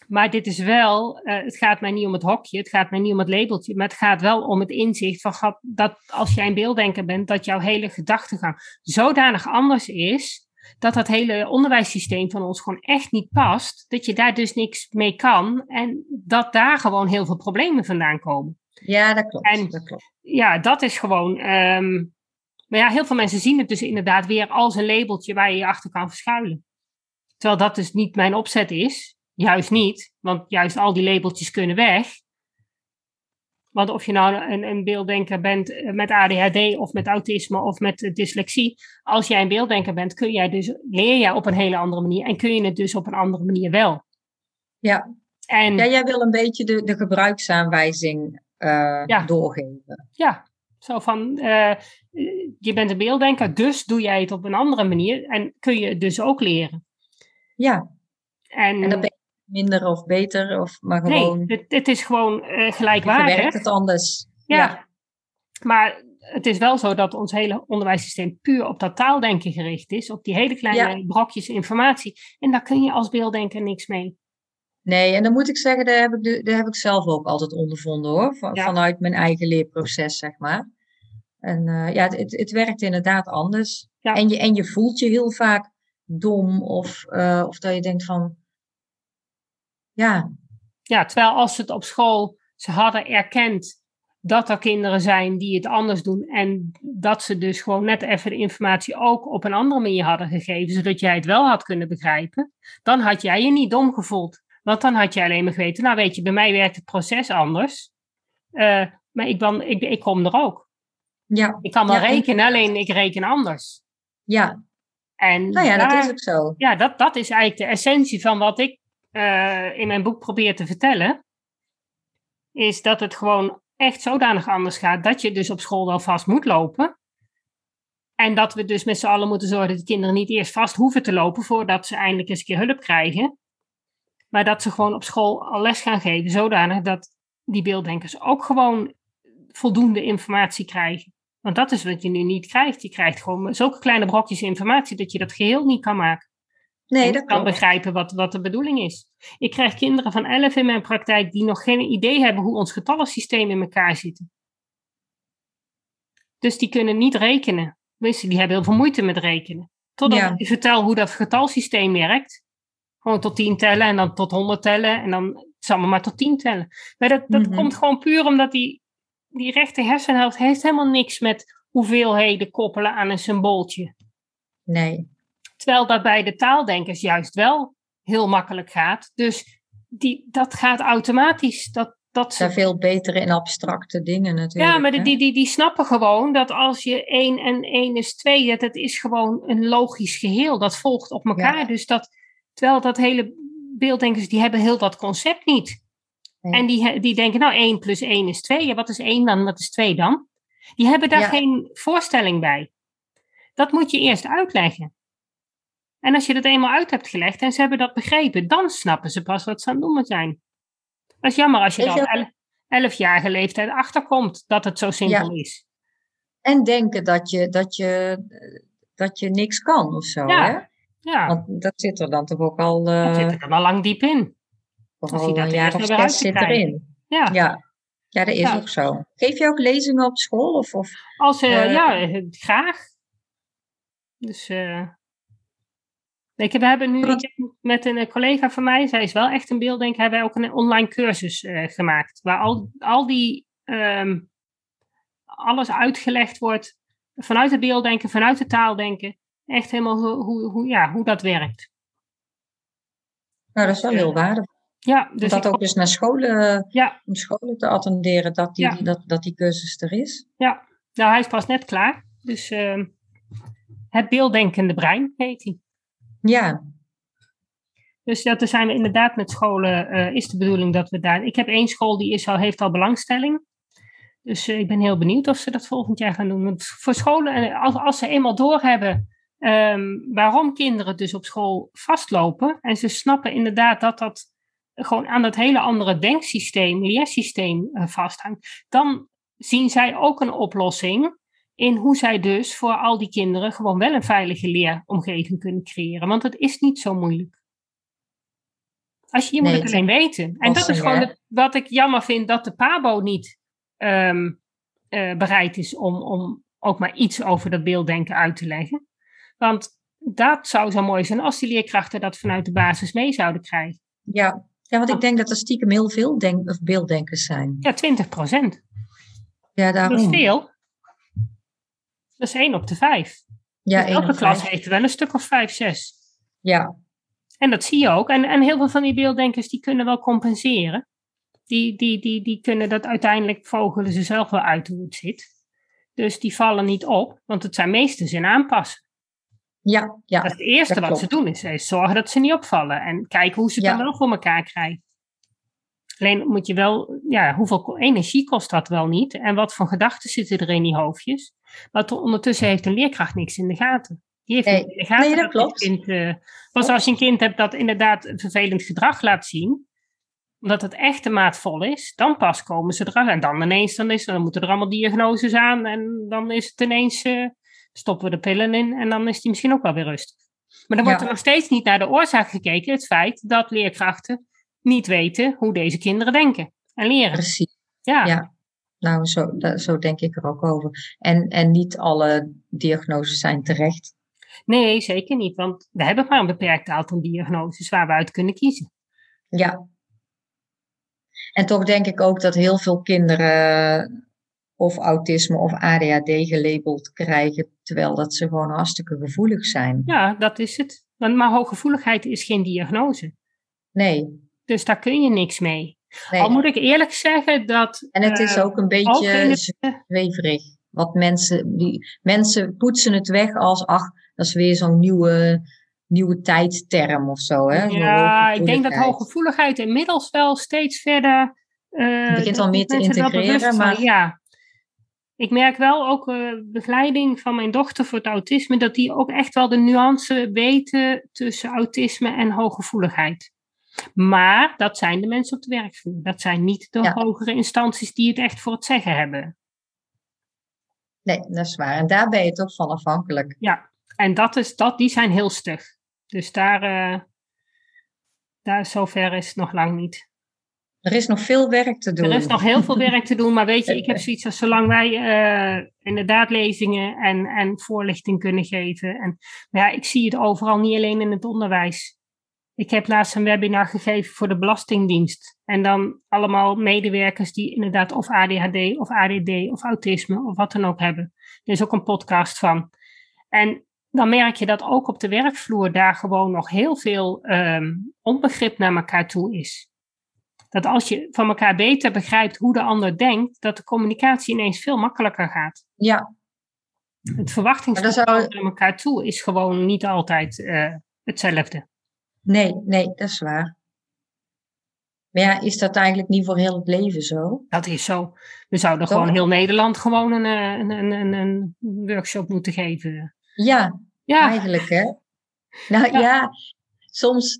[SPEAKER 1] maar dit is wel, eh, het gaat mij niet om het hokje, het gaat mij niet om het labeltje, maar het gaat wel om het inzicht van dat als jij een beelddenker bent, dat jouw hele gedachtegang zodanig anders is, dat dat hele onderwijssysteem van ons gewoon echt niet past, dat je daar dus niks mee kan en dat daar gewoon heel veel problemen vandaan komen.
[SPEAKER 2] Ja, dat klopt.
[SPEAKER 1] En-
[SPEAKER 2] dat klopt.
[SPEAKER 1] Ja, dat is gewoon. ehm, maar ja, heel veel mensen zien het dus inderdaad weer als een labeltje waar je je achter kan verschuilen. Terwijl dat dus niet mijn opzet is. Juist niet, want juist al die labeltjes kunnen weg. Want of je nou een, een beelddenker bent eh, met ADHD of met autisme of met eh, dyslexie. Als jij een beelddenker bent, kun jij dus, leer jij op een hele andere manier. En kun je het dus op een andere manier wel.
[SPEAKER 2] Ja.
[SPEAKER 1] En
[SPEAKER 2] Ja, jij wil een beetje de, de gebruiksaanwijzing eh,
[SPEAKER 1] Ja.
[SPEAKER 2] doorgeven.
[SPEAKER 1] Ja, zo van, je bent een beelddenker, dus doe jij het op een andere manier en kun je het dus ook leren.
[SPEAKER 2] Ja,
[SPEAKER 1] En,
[SPEAKER 2] en dan ben je minder of beter, of maar gewoon
[SPEAKER 1] nee, het, het is gewoon eh,
[SPEAKER 2] je verwerkt
[SPEAKER 1] gelijkwaardig.
[SPEAKER 2] het anders.
[SPEAKER 1] Ja.
[SPEAKER 2] Ja.
[SPEAKER 1] Maar het is wel zo dat ons hele onderwijssysteem puur op dat taaldenken gericht is, op die hele kleine brokjes informatie. En daar kun je als beelddenker niks mee.
[SPEAKER 2] Nee, en dan moet ik zeggen, daar heb ik, de, daar heb ik zelf ook altijd ondervonden hoor. Van,
[SPEAKER 1] Ja.
[SPEAKER 2] Vanuit mijn eigen leerproces, zeg maar. En eh, ja, het, het werkt inderdaad anders.
[SPEAKER 1] Ja.
[SPEAKER 2] En, je, en je voelt je heel vaak dom of, eh, of dat je denkt van, ja,
[SPEAKER 1] Ja, terwijl als het op school ze hadden erkend dat er kinderen zijn die het anders doen en dat ze dus gewoon net even de informatie ook op een andere manier hadden gegeven, zodat jij het wel had kunnen begrijpen, dan had jij je niet dom gevoeld. Want dan had jij alleen maar geweten, nou weet je, bij mij werkt het proces anders, Eh, maar ik, ben, ik, ik kom er ook.
[SPEAKER 2] ja,
[SPEAKER 1] Ik kan wel
[SPEAKER 2] Ja, en-
[SPEAKER 1] rekenen, alleen ik reken anders.
[SPEAKER 2] ja.
[SPEAKER 1] En
[SPEAKER 2] Nou ja, dat is ook zo.
[SPEAKER 1] ja, dat, dat is eigenlijk de essentie van wat ik eh, in mijn boek probeer te vertellen. Is dat het gewoon echt zodanig anders gaat dat je dus op school wel vast moet lopen. En dat we dus met z'n allen moeten zorgen dat de kinderen niet eerst vast hoeven te lopen voordat ze eindelijk eens een keer hulp krijgen. Maar dat ze gewoon op school al les gaan geven, zodanig dat die beelddenkers ook gewoon voldoende informatie krijgen. Want dat is wat je nu niet krijgt. Je krijgt gewoon zulke kleine brokjes informatie dat je dat geheel niet kan maken.
[SPEAKER 2] Nee, dat
[SPEAKER 1] kan begrijpen wat, wat de bedoeling is. Ik krijg kinderen van 11 in mijn praktijk die nog geen idee hebben hoe ons getallensysteem in elkaar zit. Dus die kunnen niet rekenen. Tenminste, die hebben heel veel moeite met rekenen. Totdat
[SPEAKER 2] Ja.
[SPEAKER 1] ik je vertel hoe dat getalsysteem werkt. Gewoon tot 10 tellen en dan tot 100 tellen en dan samen maar tot 10 tellen. Maar dat, dat
[SPEAKER 2] Mhm.
[SPEAKER 1] komt gewoon puur omdat die, die rechte hersenhelft heeft helemaal niks met hoeveelheden koppelen aan een symbooltje.
[SPEAKER 2] Nee.
[SPEAKER 1] Terwijl dat bij de taaldenkers juist wel heel makkelijk gaat. Dus die, dat gaat automatisch. Dat, dat
[SPEAKER 2] Ze zijn veel beter in abstracte dingen natuurlijk.
[SPEAKER 1] ja, maar
[SPEAKER 2] hè?
[SPEAKER 1] die, die, die, snappen gewoon dat als je 1 en 1 is 2, dat het is gewoon een logisch geheel. Dat volgt op elkaar.
[SPEAKER 2] Ja.
[SPEAKER 1] Dus dat, terwijl dat hele beelddenkers, die hebben heel dat concept niet.
[SPEAKER 2] Nee.
[SPEAKER 1] En die, die denken, nou 1 plus 1 is 2. Ja, wat is 1 dan? Wat is 2 dan? Die hebben daar
[SPEAKER 2] Ja.
[SPEAKER 1] geen voorstelling bij. Dat moet je eerst uitleggen. En als je dat eenmaal uit hebt gelegd en ze hebben dat begrepen, dan snappen ze pas wat ze aan het doen zijn. Dat is jammer als je
[SPEAKER 2] je
[SPEAKER 1] op elf- elfjarige leeftijd achterkomt dat het zo simpel is.
[SPEAKER 2] En denken dat je, dat, je, dat je niks kan of zo.
[SPEAKER 1] Ja.
[SPEAKER 2] Hè?
[SPEAKER 1] Ja,
[SPEAKER 2] Want dat zit er dan toch ook al,
[SPEAKER 1] dat
[SPEAKER 2] eh
[SPEAKER 1] zit er al lang diep in. hij
[SPEAKER 2] al
[SPEAKER 1] dat
[SPEAKER 2] een jaar of zes zit
[SPEAKER 1] krijgen.
[SPEAKER 2] erin.
[SPEAKER 1] Ja,
[SPEAKER 2] Ja. ja, dat is
[SPEAKER 1] Ja.
[SPEAKER 2] ook zo. Geef je ook lezingen op school? Of, of...
[SPEAKER 1] als, eh,
[SPEAKER 2] Eh,
[SPEAKER 1] ja graag. Dus ik heb, we hebben nu met een eh, collega van mij, zij is wel echt een beelddenker, hebben wij ook een online cursus eh, gemaakt. Waar al, al die, ehm, alles uitgelegd wordt vanuit het beelddenken, vanuit het taaldenken. Echt helemaal hoe, hoe, hoe, ja, hoe dat werkt.
[SPEAKER 2] Nou, dat is wel heel waardevol.
[SPEAKER 1] Ja, dus
[SPEAKER 2] dat ook dus naar scholen,
[SPEAKER 1] ja,
[SPEAKER 2] om scholen te attenderen dat die,
[SPEAKER 1] Ja.
[SPEAKER 2] dat, dat die cursus er is.
[SPEAKER 1] ja, nou hij is pas net klaar. Dus ehm, het beelddenkende brein heet hij.
[SPEAKER 2] Ja,
[SPEAKER 1] Dus dat, daar zijn we inderdaad met scholen, eh, is de bedoeling dat we daar... Ik heb één school die is al, heeft al belangstelling. Dus eh, ik ben heel benieuwd of ze dat volgend jaar gaan doen. Want voor scholen, eh, als, als ze eenmaal doorhebben ehm waarom kinderen dus op school vastlopen... en ze snappen inderdaad dat dat gewoon aan dat hele andere denksysteem, leersysteem vasthangt... dan zien zij ook een oplossing in hoe zij dus voor al die kinderen gewoon wel een veilige leeromgeving kunnen creëren. Want het is niet zo moeilijk. Als je, je moet
[SPEAKER 2] Nee,
[SPEAKER 1] het alleen weten. En dat is gewoon het- wat ik jammer vind dat de PABO niet ehm, eh, bereid is om, om ook maar iets over dat beelddenken uit te leggen. Want dat zou zo mooi zijn als die leerkrachten dat vanuit de basis mee zouden krijgen.
[SPEAKER 2] ja. ja, want ik denk dat er stiekem heel veel denk, of beelddenkers zijn.
[SPEAKER 1] Ja, 20 procent.
[SPEAKER 2] Ja,
[SPEAKER 1] Dat is
[SPEAKER 2] daarom.
[SPEAKER 1] veel. Dat is 1 op de 5.
[SPEAKER 2] Ja,
[SPEAKER 1] Dus
[SPEAKER 2] één
[SPEAKER 1] elke klas
[SPEAKER 2] vijf.
[SPEAKER 1] heeft er wel een stuk of 5, 6.
[SPEAKER 2] Ja,
[SPEAKER 1] En dat zie je ook. En, en heel veel van die beelddenkers die kunnen wel compenseren. Die, die, die, die kunnen dat uiteindelijk vogelen ze zelf wel uit hoe het zit. Dus die vallen niet op, want het zijn meesters in aanpassen.
[SPEAKER 2] ja, ja.
[SPEAKER 1] Dat is het eerste wat ze doen, is, is zorgen dat ze niet opvallen. En kijken hoe ze het
[SPEAKER 2] Ja.
[SPEAKER 1] dan wel voor elkaar krijgen. Alleen moet je wel, ja, hoeveel energie kost dat wel niet? En wat voor gedachten zitten er in die hoofdjes? Maar ondertussen heeft een leerkracht niks in de gaten. Die heeft
[SPEAKER 2] Nee.
[SPEAKER 1] niet in de gaten
[SPEAKER 2] Nee, dat klopt.
[SPEAKER 1] kind... eh, pas als je een kind hebt dat inderdaad vervelend gedrag laat zien, omdat het echt te maatvol is, dan pas komen ze eraan. En dan ineens, dan, is, dan moeten er allemaal diagnoses aan en dan is het ineens, eh, stoppen we de pillen in en dan is die misschien ook wel weer rustig. Maar dan wordt
[SPEAKER 2] Ja.
[SPEAKER 1] er nog steeds niet naar de oorzaak gekeken, het feit dat leerkrachten niet weten hoe deze kinderen denken en leren.
[SPEAKER 2] Precies.
[SPEAKER 1] Ja,
[SPEAKER 2] Ja. Nou, zo, zo denk ik er ook over. En, en niet alle diagnoses zijn terecht.
[SPEAKER 1] nee, zeker niet, want we hebben maar een beperkt aantal diagnoses waar we uit kunnen kiezen.
[SPEAKER 2] Ja. En toch denk ik ook dat heel veel kinderen of autisme of ADHD gelabeld krijgen, terwijl dat ze gewoon hartstikke gevoelig zijn.
[SPEAKER 1] Ja, dat is het. Want, maar hooggevoeligheid is geen diagnose.
[SPEAKER 2] Nee.
[SPEAKER 1] Dus daar kun je niks mee.
[SPEAKER 2] nee.
[SPEAKER 1] Al moet ik eerlijk zeggen dat.
[SPEAKER 2] En het is
[SPEAKER 1] eh,
[SPEAKER 2] ook een beetje zweverig. Wat mensen, die, mensen poetsen het weg als, ach, dat is weer zo'n nieuwe, nieuwe tijdterm of zo. Hè? Zo'n
[SPEAKER 1] Ja, ik denk dat
[SPEAKER 2] hooggevoeligheid.
[SPEAKER 1] inmiddels wel steeds verder.
[SPEAKER 2] Het begint al meer te
[SPEAKER 1] er
[SPEAKER 2] integreren, maar-
[SPEAKER 1] Ja. Ik merk wel ook eh, begeleiding van mijn dochter voor het autisme, dat die ook echt wel de nuance weten tussen autisme en hooggevoeligheid. Maar dat zijn de mensen op de werkvloer. Dat zijn niet de
[SPEAKER 2] Ja.
[SPEAKER 1] hogere instanties die het echt voor het zeggen hebben.
[SPEAKER 2] Nee, dat is waar. En daar ben je toch van afhankelijk.
[SPEAKER 1] En dat is, dat, die zijn heel stug. Dus daar, eh daar zover is het nog lang niet.
[SPEAKER 2] Er is nog veel werk te doen.
[SPEAKER 1] Er is nog heel veel werk te doen, maar weet je, *laughs* ik heb zoiets als zolang wij uh, inderdaad lezingen en, en voorlichting kunnen geven. En maar ja, ik zie het overal, niet alleen in het onderwijs. Ik heb laatst een webinar gegeven voor de Belastingdienst. En dan allemaal medewerkers die inderdaad of ADHD of ADD of autisme of wat dan ook hebben. Er is ook een podcast van. En dan merk je dat ook op de werkvloer daar gewoon nog heel veel um, onbegrip naar elkaar toe is. Dat als je van elkaar beter begrijpt hoe de ander denkt, dat de communicatie ineens veel makkelijker gaat.
[SPEAKER 2] Ja.
[SPEAKER 1] Het verwachtingspatroon zou... naar elkaar toe is gewoon niet altijd uh, hetzelfde.
[SPEAKER 2] Nee, nee, dat is waar. Maar ja, is dat eigenlijk niet voor heel het leven zo?
[SPEAKER 1] Dat is zo. We zouden Toch? gewoon heel Nederland gewoon een, een, een, een, workshop moeten geven.
[SPEAKER 2] Ja, ja. eigenlijk hè. Nou ja. ja, soms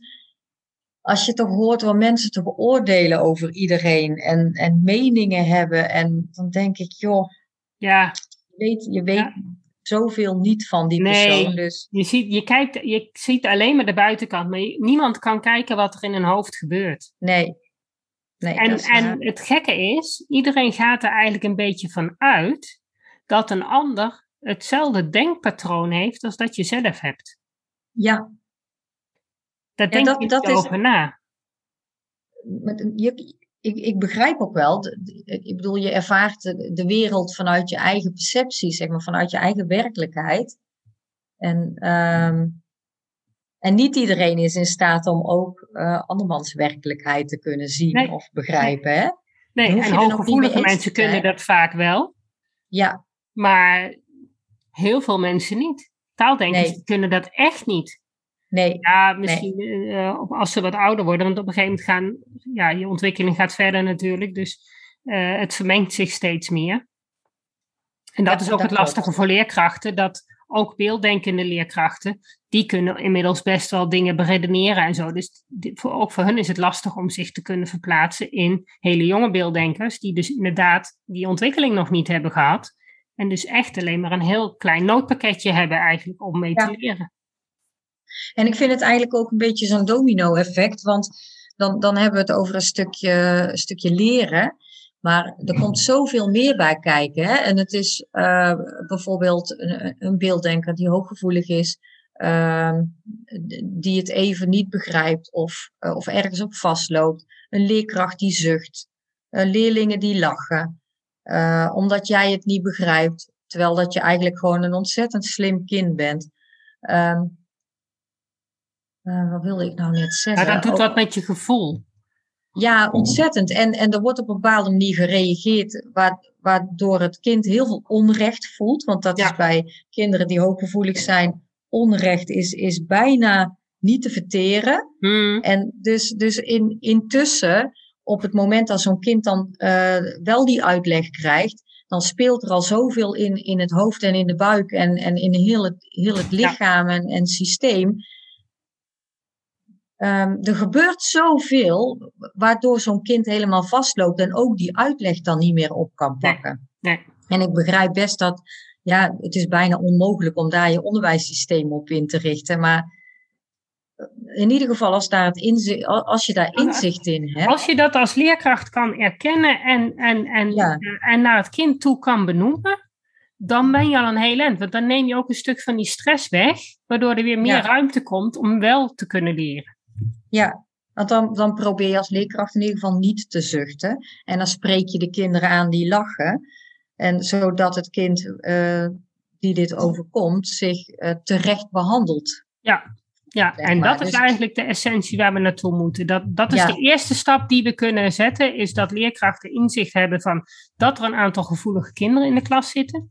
[SPEAKER 2] als je toch hoort wat mensen te beoordelen over iedereen en, en meningen hebben. En dan denk ik, joh,
[SPEAKER 1] ja.
[SPEAKER 2] je weet, je weet zoveel niet van die persoon. Dus.
[SPEAKER 1] Je, ziet, je, kijkt, je ziet alleen maar de buitenkant, maar niemand kan kijken wat er in een hoofd gebeurt.
[SPEAKER 2] Nee. nee
[SPEAKER 1] en, en het gekke is, iedereen gaat er eigenlijk een beetje van uit dat een ander hetzelfde denkpatroon heeft als dat je zelf hebt.
[SPEAKER 2] Ja.
[SPEAKER 1] Daar denk dat, je dat over is, na.
[SPEAKER 2] Je, ik, ik begrijp ook wel, ik bedoel, je ervaart de, wereld vanuit je eigen perceptie, zeg maar, vanuit je eigen werkelijkheid. En, um, en niet iedereen is in staat om ook uh, andermans werkelijkheid te kunnen zien of begrijpen.
[SPEAKER 1] Nee,
[SPEAKER 2] hè?
[SPEAKER 1] nee en hooggevoelige mensen kunnen dat vaak wel.
[SPEAKER 2] Ja.
[SPEAKER 1] Maar heel veel mensen niet. Taaldenkers nee. kunnen dat echt niet.
[SPEAKER 2] Nee.
[SPEAKER 1] Ja, misschien Uh, als ze wat ouder worden, want op een gegeven moment gaan, ja, je ontwikkeling gaat verder natuurlijk, dus uh, het vermengt zich steeds meer. En dat ja, is ook dat het lastige voor leerkrachten, dat ook beelddenkende leerkrachten, die kunnen inmiddels best wel dingen beredeneren en zo. Dus voor, ook voor hun is het lastig om zich te kunnen verplaatsen in hele jonge beelddenkers, die dus inderdaad die ontwikkeling nog niet hebben gehad. En dus echt alleen maar een heel klein noodpakketje hebben eigenlijk om mee ja. te leren.
[SPEAKER 2] En ik vind het eigenlijk ook een beetje zo'n domino-effect, want dan, dan hebben we het over een stukje, stukje leren. Maar er komt zoveel meer bij kijken. Hè? En het is uh, bijvoorbeeld een, een, beelddenker die hooggevoelig is, uh, die het even niet begrijpt of, uh, of ergens op vastloopt. Een leerkracht die zucht. Uh, leerlingen die lachen. omdat jij het niet begrijpt. Terwijl dat je eigenlijk gewoon een ontzettend slim kind bent. Um, uh, wat wilde ik nou net zeggen?
[SPEAKER 1] Maar dat doet wat met je gevoel.
[SPEAKER 2] Ja, ontzettend. En, en er wordt op een bepaalde manier gereageerd, waardoor het kind heel veel onrecht voelt. Want dat ja. is bij kinderen die hooggevoelig zijn, onrecht is, is bijna niet te verteren.
[SPEAKER 1] Hmm.
[SPEAKER 2] En dus, dus in, intussen, op het moment dat zo'n kind dan uh, wel die uitleg krijgt, dan speelt er al zoveel in, in het hoofd en in de buik en, en in heel het, heel het lichaam ja. en, en systeem Um, er gebeurt zoveel, waardoor zo'n kind helemaal vastloopt en ook die uitleg dan niet meer op kan pakken.
[SPEAKER 1] Nee, nee.
[SPEAKER 2] En ik begrijp best dat, ja, het is bijna onmogelijk om daar je onderwijssysteem op in te richten. Maar in ieder geval, als, daar het inzicht, als je daar inzicht in hebt.
[SPEAKER 1] Als je dat als leerkracht kan erkennen en, en, en, ja. en naar het kind toe kan benoemen, dan ben je al een heel eind. Want dan neem je ook een stuk van die stress weg, waardoor er weer meer ja. ruimte komt om wel te kunnen leren.
[SPEAKER 2] Ja, want dan, dan probeer je als leerkracht in ieder geval niet te zuchten. En dan spreek je de kinderen aan die lachen. En zodat het kind uh, die dit overkomt zich uh, terecht behandelt.
[SPEAKER 1] Ja, ja, en dat is dus... eigenlijk de essentie waar we naartoe moeten. Dat, dat is ja. de eerste stap die we kunnen zetten, is dat leerkrachten inzicht hebben van dat er een aantal gevoelige kinderen in de klas zitten.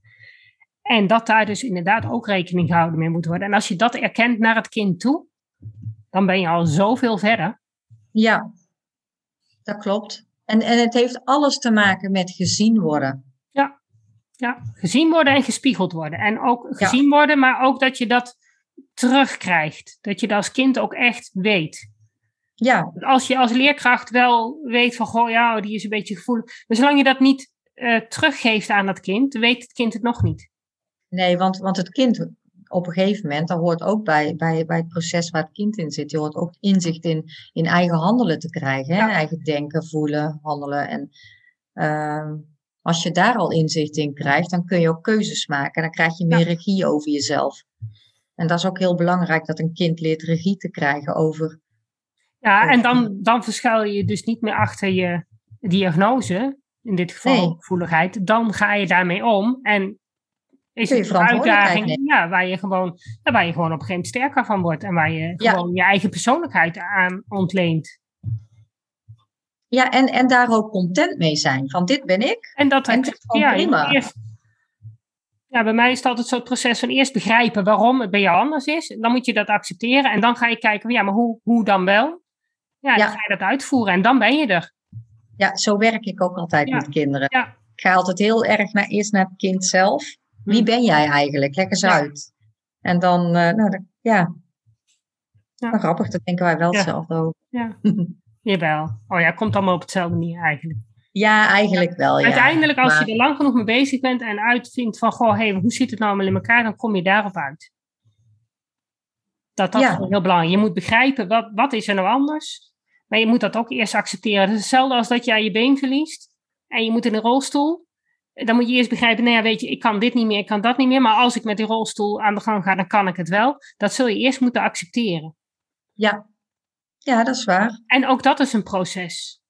[SPEAKER 1] En dat daar dus inderdaad ook rekening gehouden mee moet worden. En als je dat erkent naar het kind toe, dan ben je al zoveel verder.
[SPEAKER 2] Ja, dat klopt. En, en het heeft alles te maken met gezien worden.
[SPEAKER 1] Ja, ja, gezien worden en gespiegeld worden. En ook gezien ja. worden, maar ook dat je dat terugkrijgt. Dat je dat als kind ook echt weet.
[SPEAKER 2] Ja.
[SPEAKER 1] Als je als leerkracht wel weet van, goh, ja, die is een beetje gevoelig. Maar zolang je dat niet uh, teruggeeft aan dat kind, weet het kind het nog niet.
[SPEAKER 2] Nee, want, want het kind op een gegeven moment, dat hoort ook bij, bij, bij het proces waar het kind in zit, je hoort ook inzicht in, in eigen handelen te krijgen. Hè? Eigen denken, voelen, handelen. En ehm, als je daar al inzicht in krijgt, dan kun je ook keuzes maken. En dan krijg je meer regie over jezelf. En dat is ook heel belangrijk dat een kind leert regie te krijgen over.
[SPEAKER 1] Ja, en dan, dan verschuil je dus niet meer achter je diagnose, in dit geval nee. gevoeligheid. Dan ga je daarmee om en is het een uitdaging ja, waar, je gewoon, waar je gewoon op een gegeven moment sterker van wordt en waar je gewoon je eigen persoonlijkheid aan ontleent.
[SPEAKER 2] Ja, en, en daar ook content mee zijn. Van dit ben ik.
[SPEAKER 1] En dat en het, ja, prima. Eerst, ja, bij mij is het altijd zo het proces van eerst begrijpen waarom het bij jou anders is. Dan moet je dat accepteren. En dan ga je kijken, ja, maar hoe, hoe dan wel? Ja, dan ga je dat uitvoeren en dan ben je er.
[SPEAKER 2] Ja, zo werk ik ook altijd met kinderen. Ik ga altijd heel erg naar, eerst naar het kind zelf. Wie hm. ben jij eigenlijk? Leg eens uit. En dan, uh, nou, dan, ja. ja. grappig, dat denken wij wel hetzelfde over.
[SPEAKER 1] Ja. *laughs* Jawel. Oh ja, komt allemaal op hetzelfde manier eigenlijk.
[SPEAKER 2] Ja, eigenlijk wel. Ja.
[SPEAKER 1] Uiteindelijk, als je er lang genoeg mee bezig bent en uitvindt van, goh, hey, hoe zit het nou allemaal in elkaar, dan kom je daarop uit. Dat, dat is heel belangrijk. Je moet begrijpen, wat, wat is er nou anders? Maar je moet dat ook eerst accepteren. Het is hetzelfde als dat jij je been verliest en je moet in een rolstoel. Dan moet je eerst begrijpen, nou ja, weet je, ik kan dit niet meer, ik kan dat niet meer. Maar als ik met die rolstoel aan de gang ga, dan kan ik het wel. Dat zul je eerst moeten accepteren.
[SPEAKER 2] Ja, ja, dat is waar.
[SPEAKER 1] En ook dat is een proces.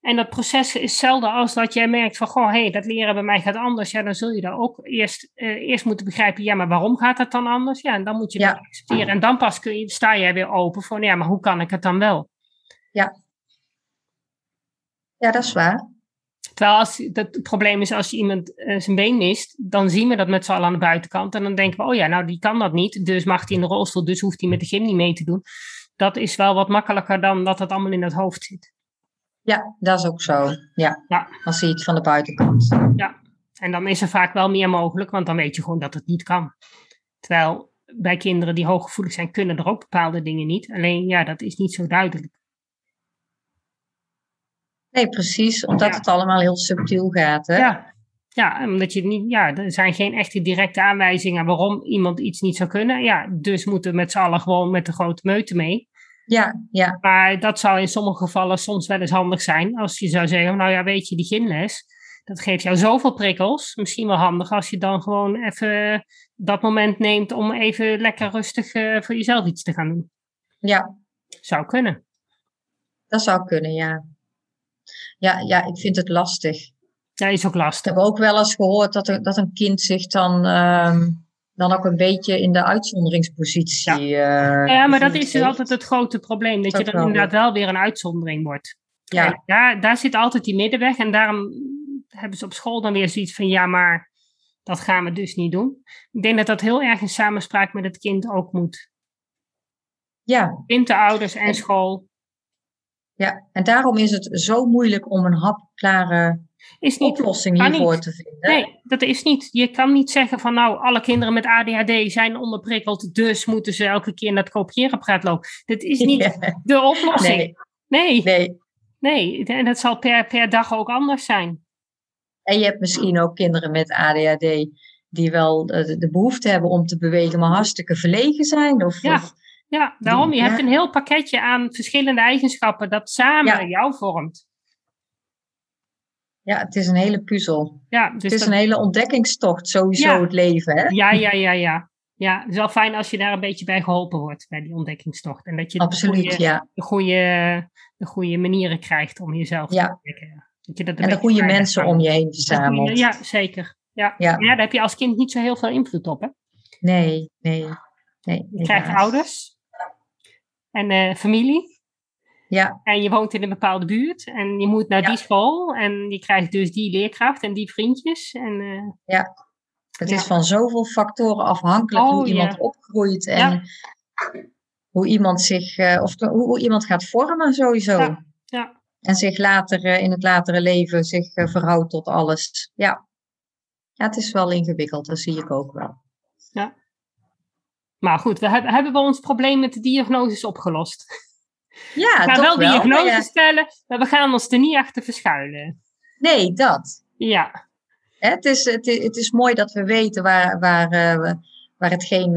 [SPEAKER 1] En dat proces is hetzelfde als dat jij merkt van, goh, hé, hey, dat leren bij mij gaat anders. Ja, dan zul je daar ook eerst, uh, eerst moeten begrijpen, ja, maar waarom gaat dat dan anders? Ja, en dan moet je dat accepteren. En dan pas kun je, sta jij weer open voor, ja, maar hoe kan ik het dan wel?
[SPEAKER 2] Ja. Ja, dat is waar.
[SPEAKER 1] Terwijl als, het probleem is als je iemand uh, zijn been mist, dan zien we dat met z'n allen aan de buitenkant. En dan denken we, oh ja, nou die kan dat niet, dus mag hij in de rolstoel, dus hoeft hij met de gym niet mee te doen dat is wel wat makkelijker dan dat het allemaal in het hoofd zit.
[SPEAKER 2] Ja, dat is ook zo. Ja, ja. dan zie je het van de buitenkant.
[SPEAKER 1] Ja, en dan is er vaak wel meer mogelijk, want dan weet je gewoon dat het niet kan. Terwijl bij kinderen die hooggevoelig zijn, kunnen er ook bepaalde dingen niet. Alleen ja, dat is niet zo duidelijk.
[SPEAKER 2] Nee, precies, omdat het allemaal heel subtiel gaat. Hè?
[SPEAKER 1] Ja. ja, omdat je niet, ja, er zijn geen echte directe aanwijzingen waarom iemand iets niet zou kunnen. Ja, dus moeten we met z'n allen gewoon met de grote meute mee.
[SPEAKER 2] Ja, ja.
[SPEAKER 1] Maar dat zou in sommige gevallen soms wel eens handig zijn. Als je zou zeggen, nou ja, weet je, die gymles, dat geeft jou zoveel prikkels. Misschien wel handig als je dan gewoon even dat moment neemt om even lekker rustig uh, voor jezelf iets te gaan doen.
[SPEAKER 2] Ja.
[SPEAKER 1] Zou kunnen.
[SPEAKER 2] Dat zou kunnen, ja. Ja, ja ik vind het lastig.
[SPEAKER 1] Ja, is ook lastig.
[SPEAKER 2] Ik heb ook wel eens gehoord dat, er, dat een kind zich dan... Ehm, dan ook een beetje in de uitzonderingspositie.
[SPEAKER 1] Ja, uh, ja maar dat is dus altijd het grote probleem. Dat, je dan inderdaad wel weer een uitzondering wordt. Ja. daar, daar zit altijd die middenweg. En daarom hebben ze op school dan weer zoiets van: ja, maar dat gaan we dus niet doen. Ik denk dat dat heel erg in samenspraak met het kind ook moet.
[SPEAKER 2] Ja.
[SPEAKER 1] Kind, de ouders en school.
[SPEAKER 2] Ja, en daarom is het zo moeilijk om een hapklare is niet, oplossing hiervoor te vinden.
[SPEAKER 1] Nee, dat is niet. Je kan niet zeggen van nou, alle kinderen met ADHD zijn onderprikkeld, dus moeten ze elke keer naar het kopieerapparaat lopen. Dat is niet *laughs* de oplossing. Nee. nee. Nee. En dat zal per, per dag ook anders zijn.
[SPEAKER 2] En je hebt misschien ook kinderen met ADHD die wel de, de behoefte hebben om te bewegen, maar hartstikke verlegen zijn. Of,
[SPEAKER 1] ja. Ja, daarom. Je hebt een heel pakketje aan verschillende eigenschappen dat samen jou vormt.
[SPEAKER 2] Ja, het is een hele puzzel. Ja, dus het is een hele ontdekkingstocht, sowieso het leven. Hè?
[SPEAKER 1] Ja, ja, ja, ja. Ja, het is wel fijn als je daar een beetje bij geholpen wordt, bij die ontdekkingstocht. En dat je
[SPEAKER 2] Absoluut, de, goede, ja.
[SPEAKER 1] de, goede, de goede manieren krijgt om jezelf
[SPEAKER 2] ja. te ontdekken. Dat je dat en de goede mensen om je heen verzamelt.
[SPEAKER 1] Ja, zeker. Ja. Ja. ja, daar heb je als kind niet zo heel veel invloed op, hè?
[SPEAKER 2] Nee, nee. nee
[SPEAKER 1] je krijgt ouders en uh, familie.
[SPEAKER 2] Ja.
[SPEAKER 1] En je woont in een bepaalde buurt en je moet naar die school en je krijgt dus die leerkracht en die vriendjes. En, uh,
[SPEAKER 2] ja, het is van zoveel factoren afhankelijk hoe oh, iemand opgroeit en hoe iemand zich, uh, of hoe, hoe, iemand gaat vormen sowieso.
[SPEAKER 1] Ja.
[SPEAKER 2] En zich later uh, in het latere leven zich verhoudt tot alles. Ja. ja, het is wel ingewikkeld, dat zie ik ook wel.
[SPEAKER 1] Ja. Maar goed, we hebben, hebben we ons probleem met de diagnoses opgelost.
[SPEAKER 2] Ja,
[SPEAKER 1] we gaan wel diagnose stellen, maar we gaan ons er niet achter verschuilen.
[SPEAKER 2] Nee, dat.
[SPEAKER 1] Ja.
[SPEAKER 2] Het is, het, is, het is mooi dat we weten waar, waar, uh, waar, het geen,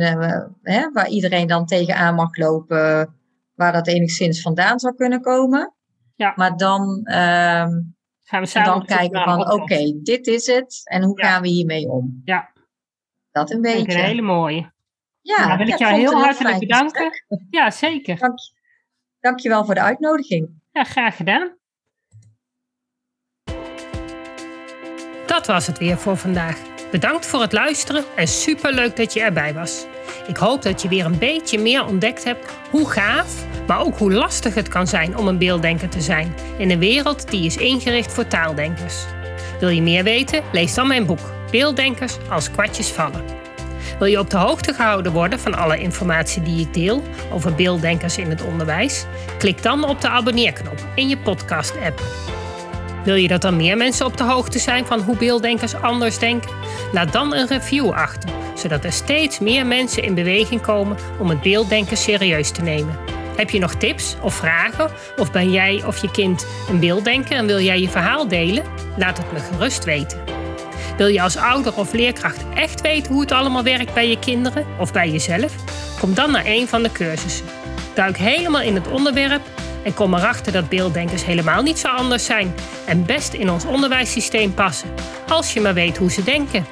[SPEAKER 2] hè, waar iedereen dan tegenaan mag lopen, waar dat enigszins vandaan zou kunnen komen.
[SPEAKER 1] Ja.
[SPEAKER 2] Maar dan ehm,
[SPEAKER 1] gaan we samen
[SPEAKER 2] dan kijken van oké, dit is het en hoe gaan we hiermee om?
[SPEAKER 1] Ja.
[SPEAKER 2] Dat een beetje.
[SPEAKER 1] een hele mooie.
[SPEAKER 2] Ja,
[SPEAKER 1] nou, wil ik jou heel hartelijk bedanken. Ja, zeker.
[SPEAKER 2] Dank, dank je wel voor de uitnodiging.
[SPEAKER 1] Ja, graag gedaan. Dat was het weer voor vandaag. Bedankt voor het luisteren en superleuk dat je erbij was. Ik hoop dat je weer een beetje meer ontdekt hebt hoe gaaf, maar ook hoe lastig het kan zijn om een beelddenker te zijn in een wereld die is ingericht voor taaldenkers. Wil je meer weten? Lees dan mijn boek Beelddenkers als kwartjes vallen. Wil je op de hoogte gehouden worden van alle informatie die ik deel over beelddenkers in het onderwijs? Klik dan op de abonneerknop in je podcast-app. Wil je dat er meer mensen op de hoogte zijn van hoe beelddenkers anders denken? Laat dan een review achter, zodat er steeds meer mensen in beweging komen om het beelddenken serieus te nemen. Heb je nog tips of vragen? Of ben jij of je kind een beelddenker en wil jij je verhaal delen? Laat het me gerust weten. Wil je als ouder of leerkracht echt weten hoe het allemaal werkt bij je kinderen of bij jezelf? Kom dan naar een van de cursussen. Duik helemaal in het onderwerp en kom erachter dat beelddenkers helemaal niet zo anders zijn en best in ons onderwijssysteem passen, als je maar weet hoe ze denken.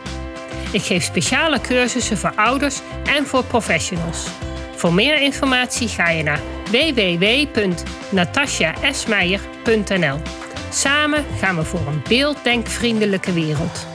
[SPEAKER 1] Ik geef speciale cursussen voor ouders en voor professionals. Voor meer informatie ga je naar www.natasjaesmeijer.nl. Samen gaan we voor een beelddenkvriendelijke wereld.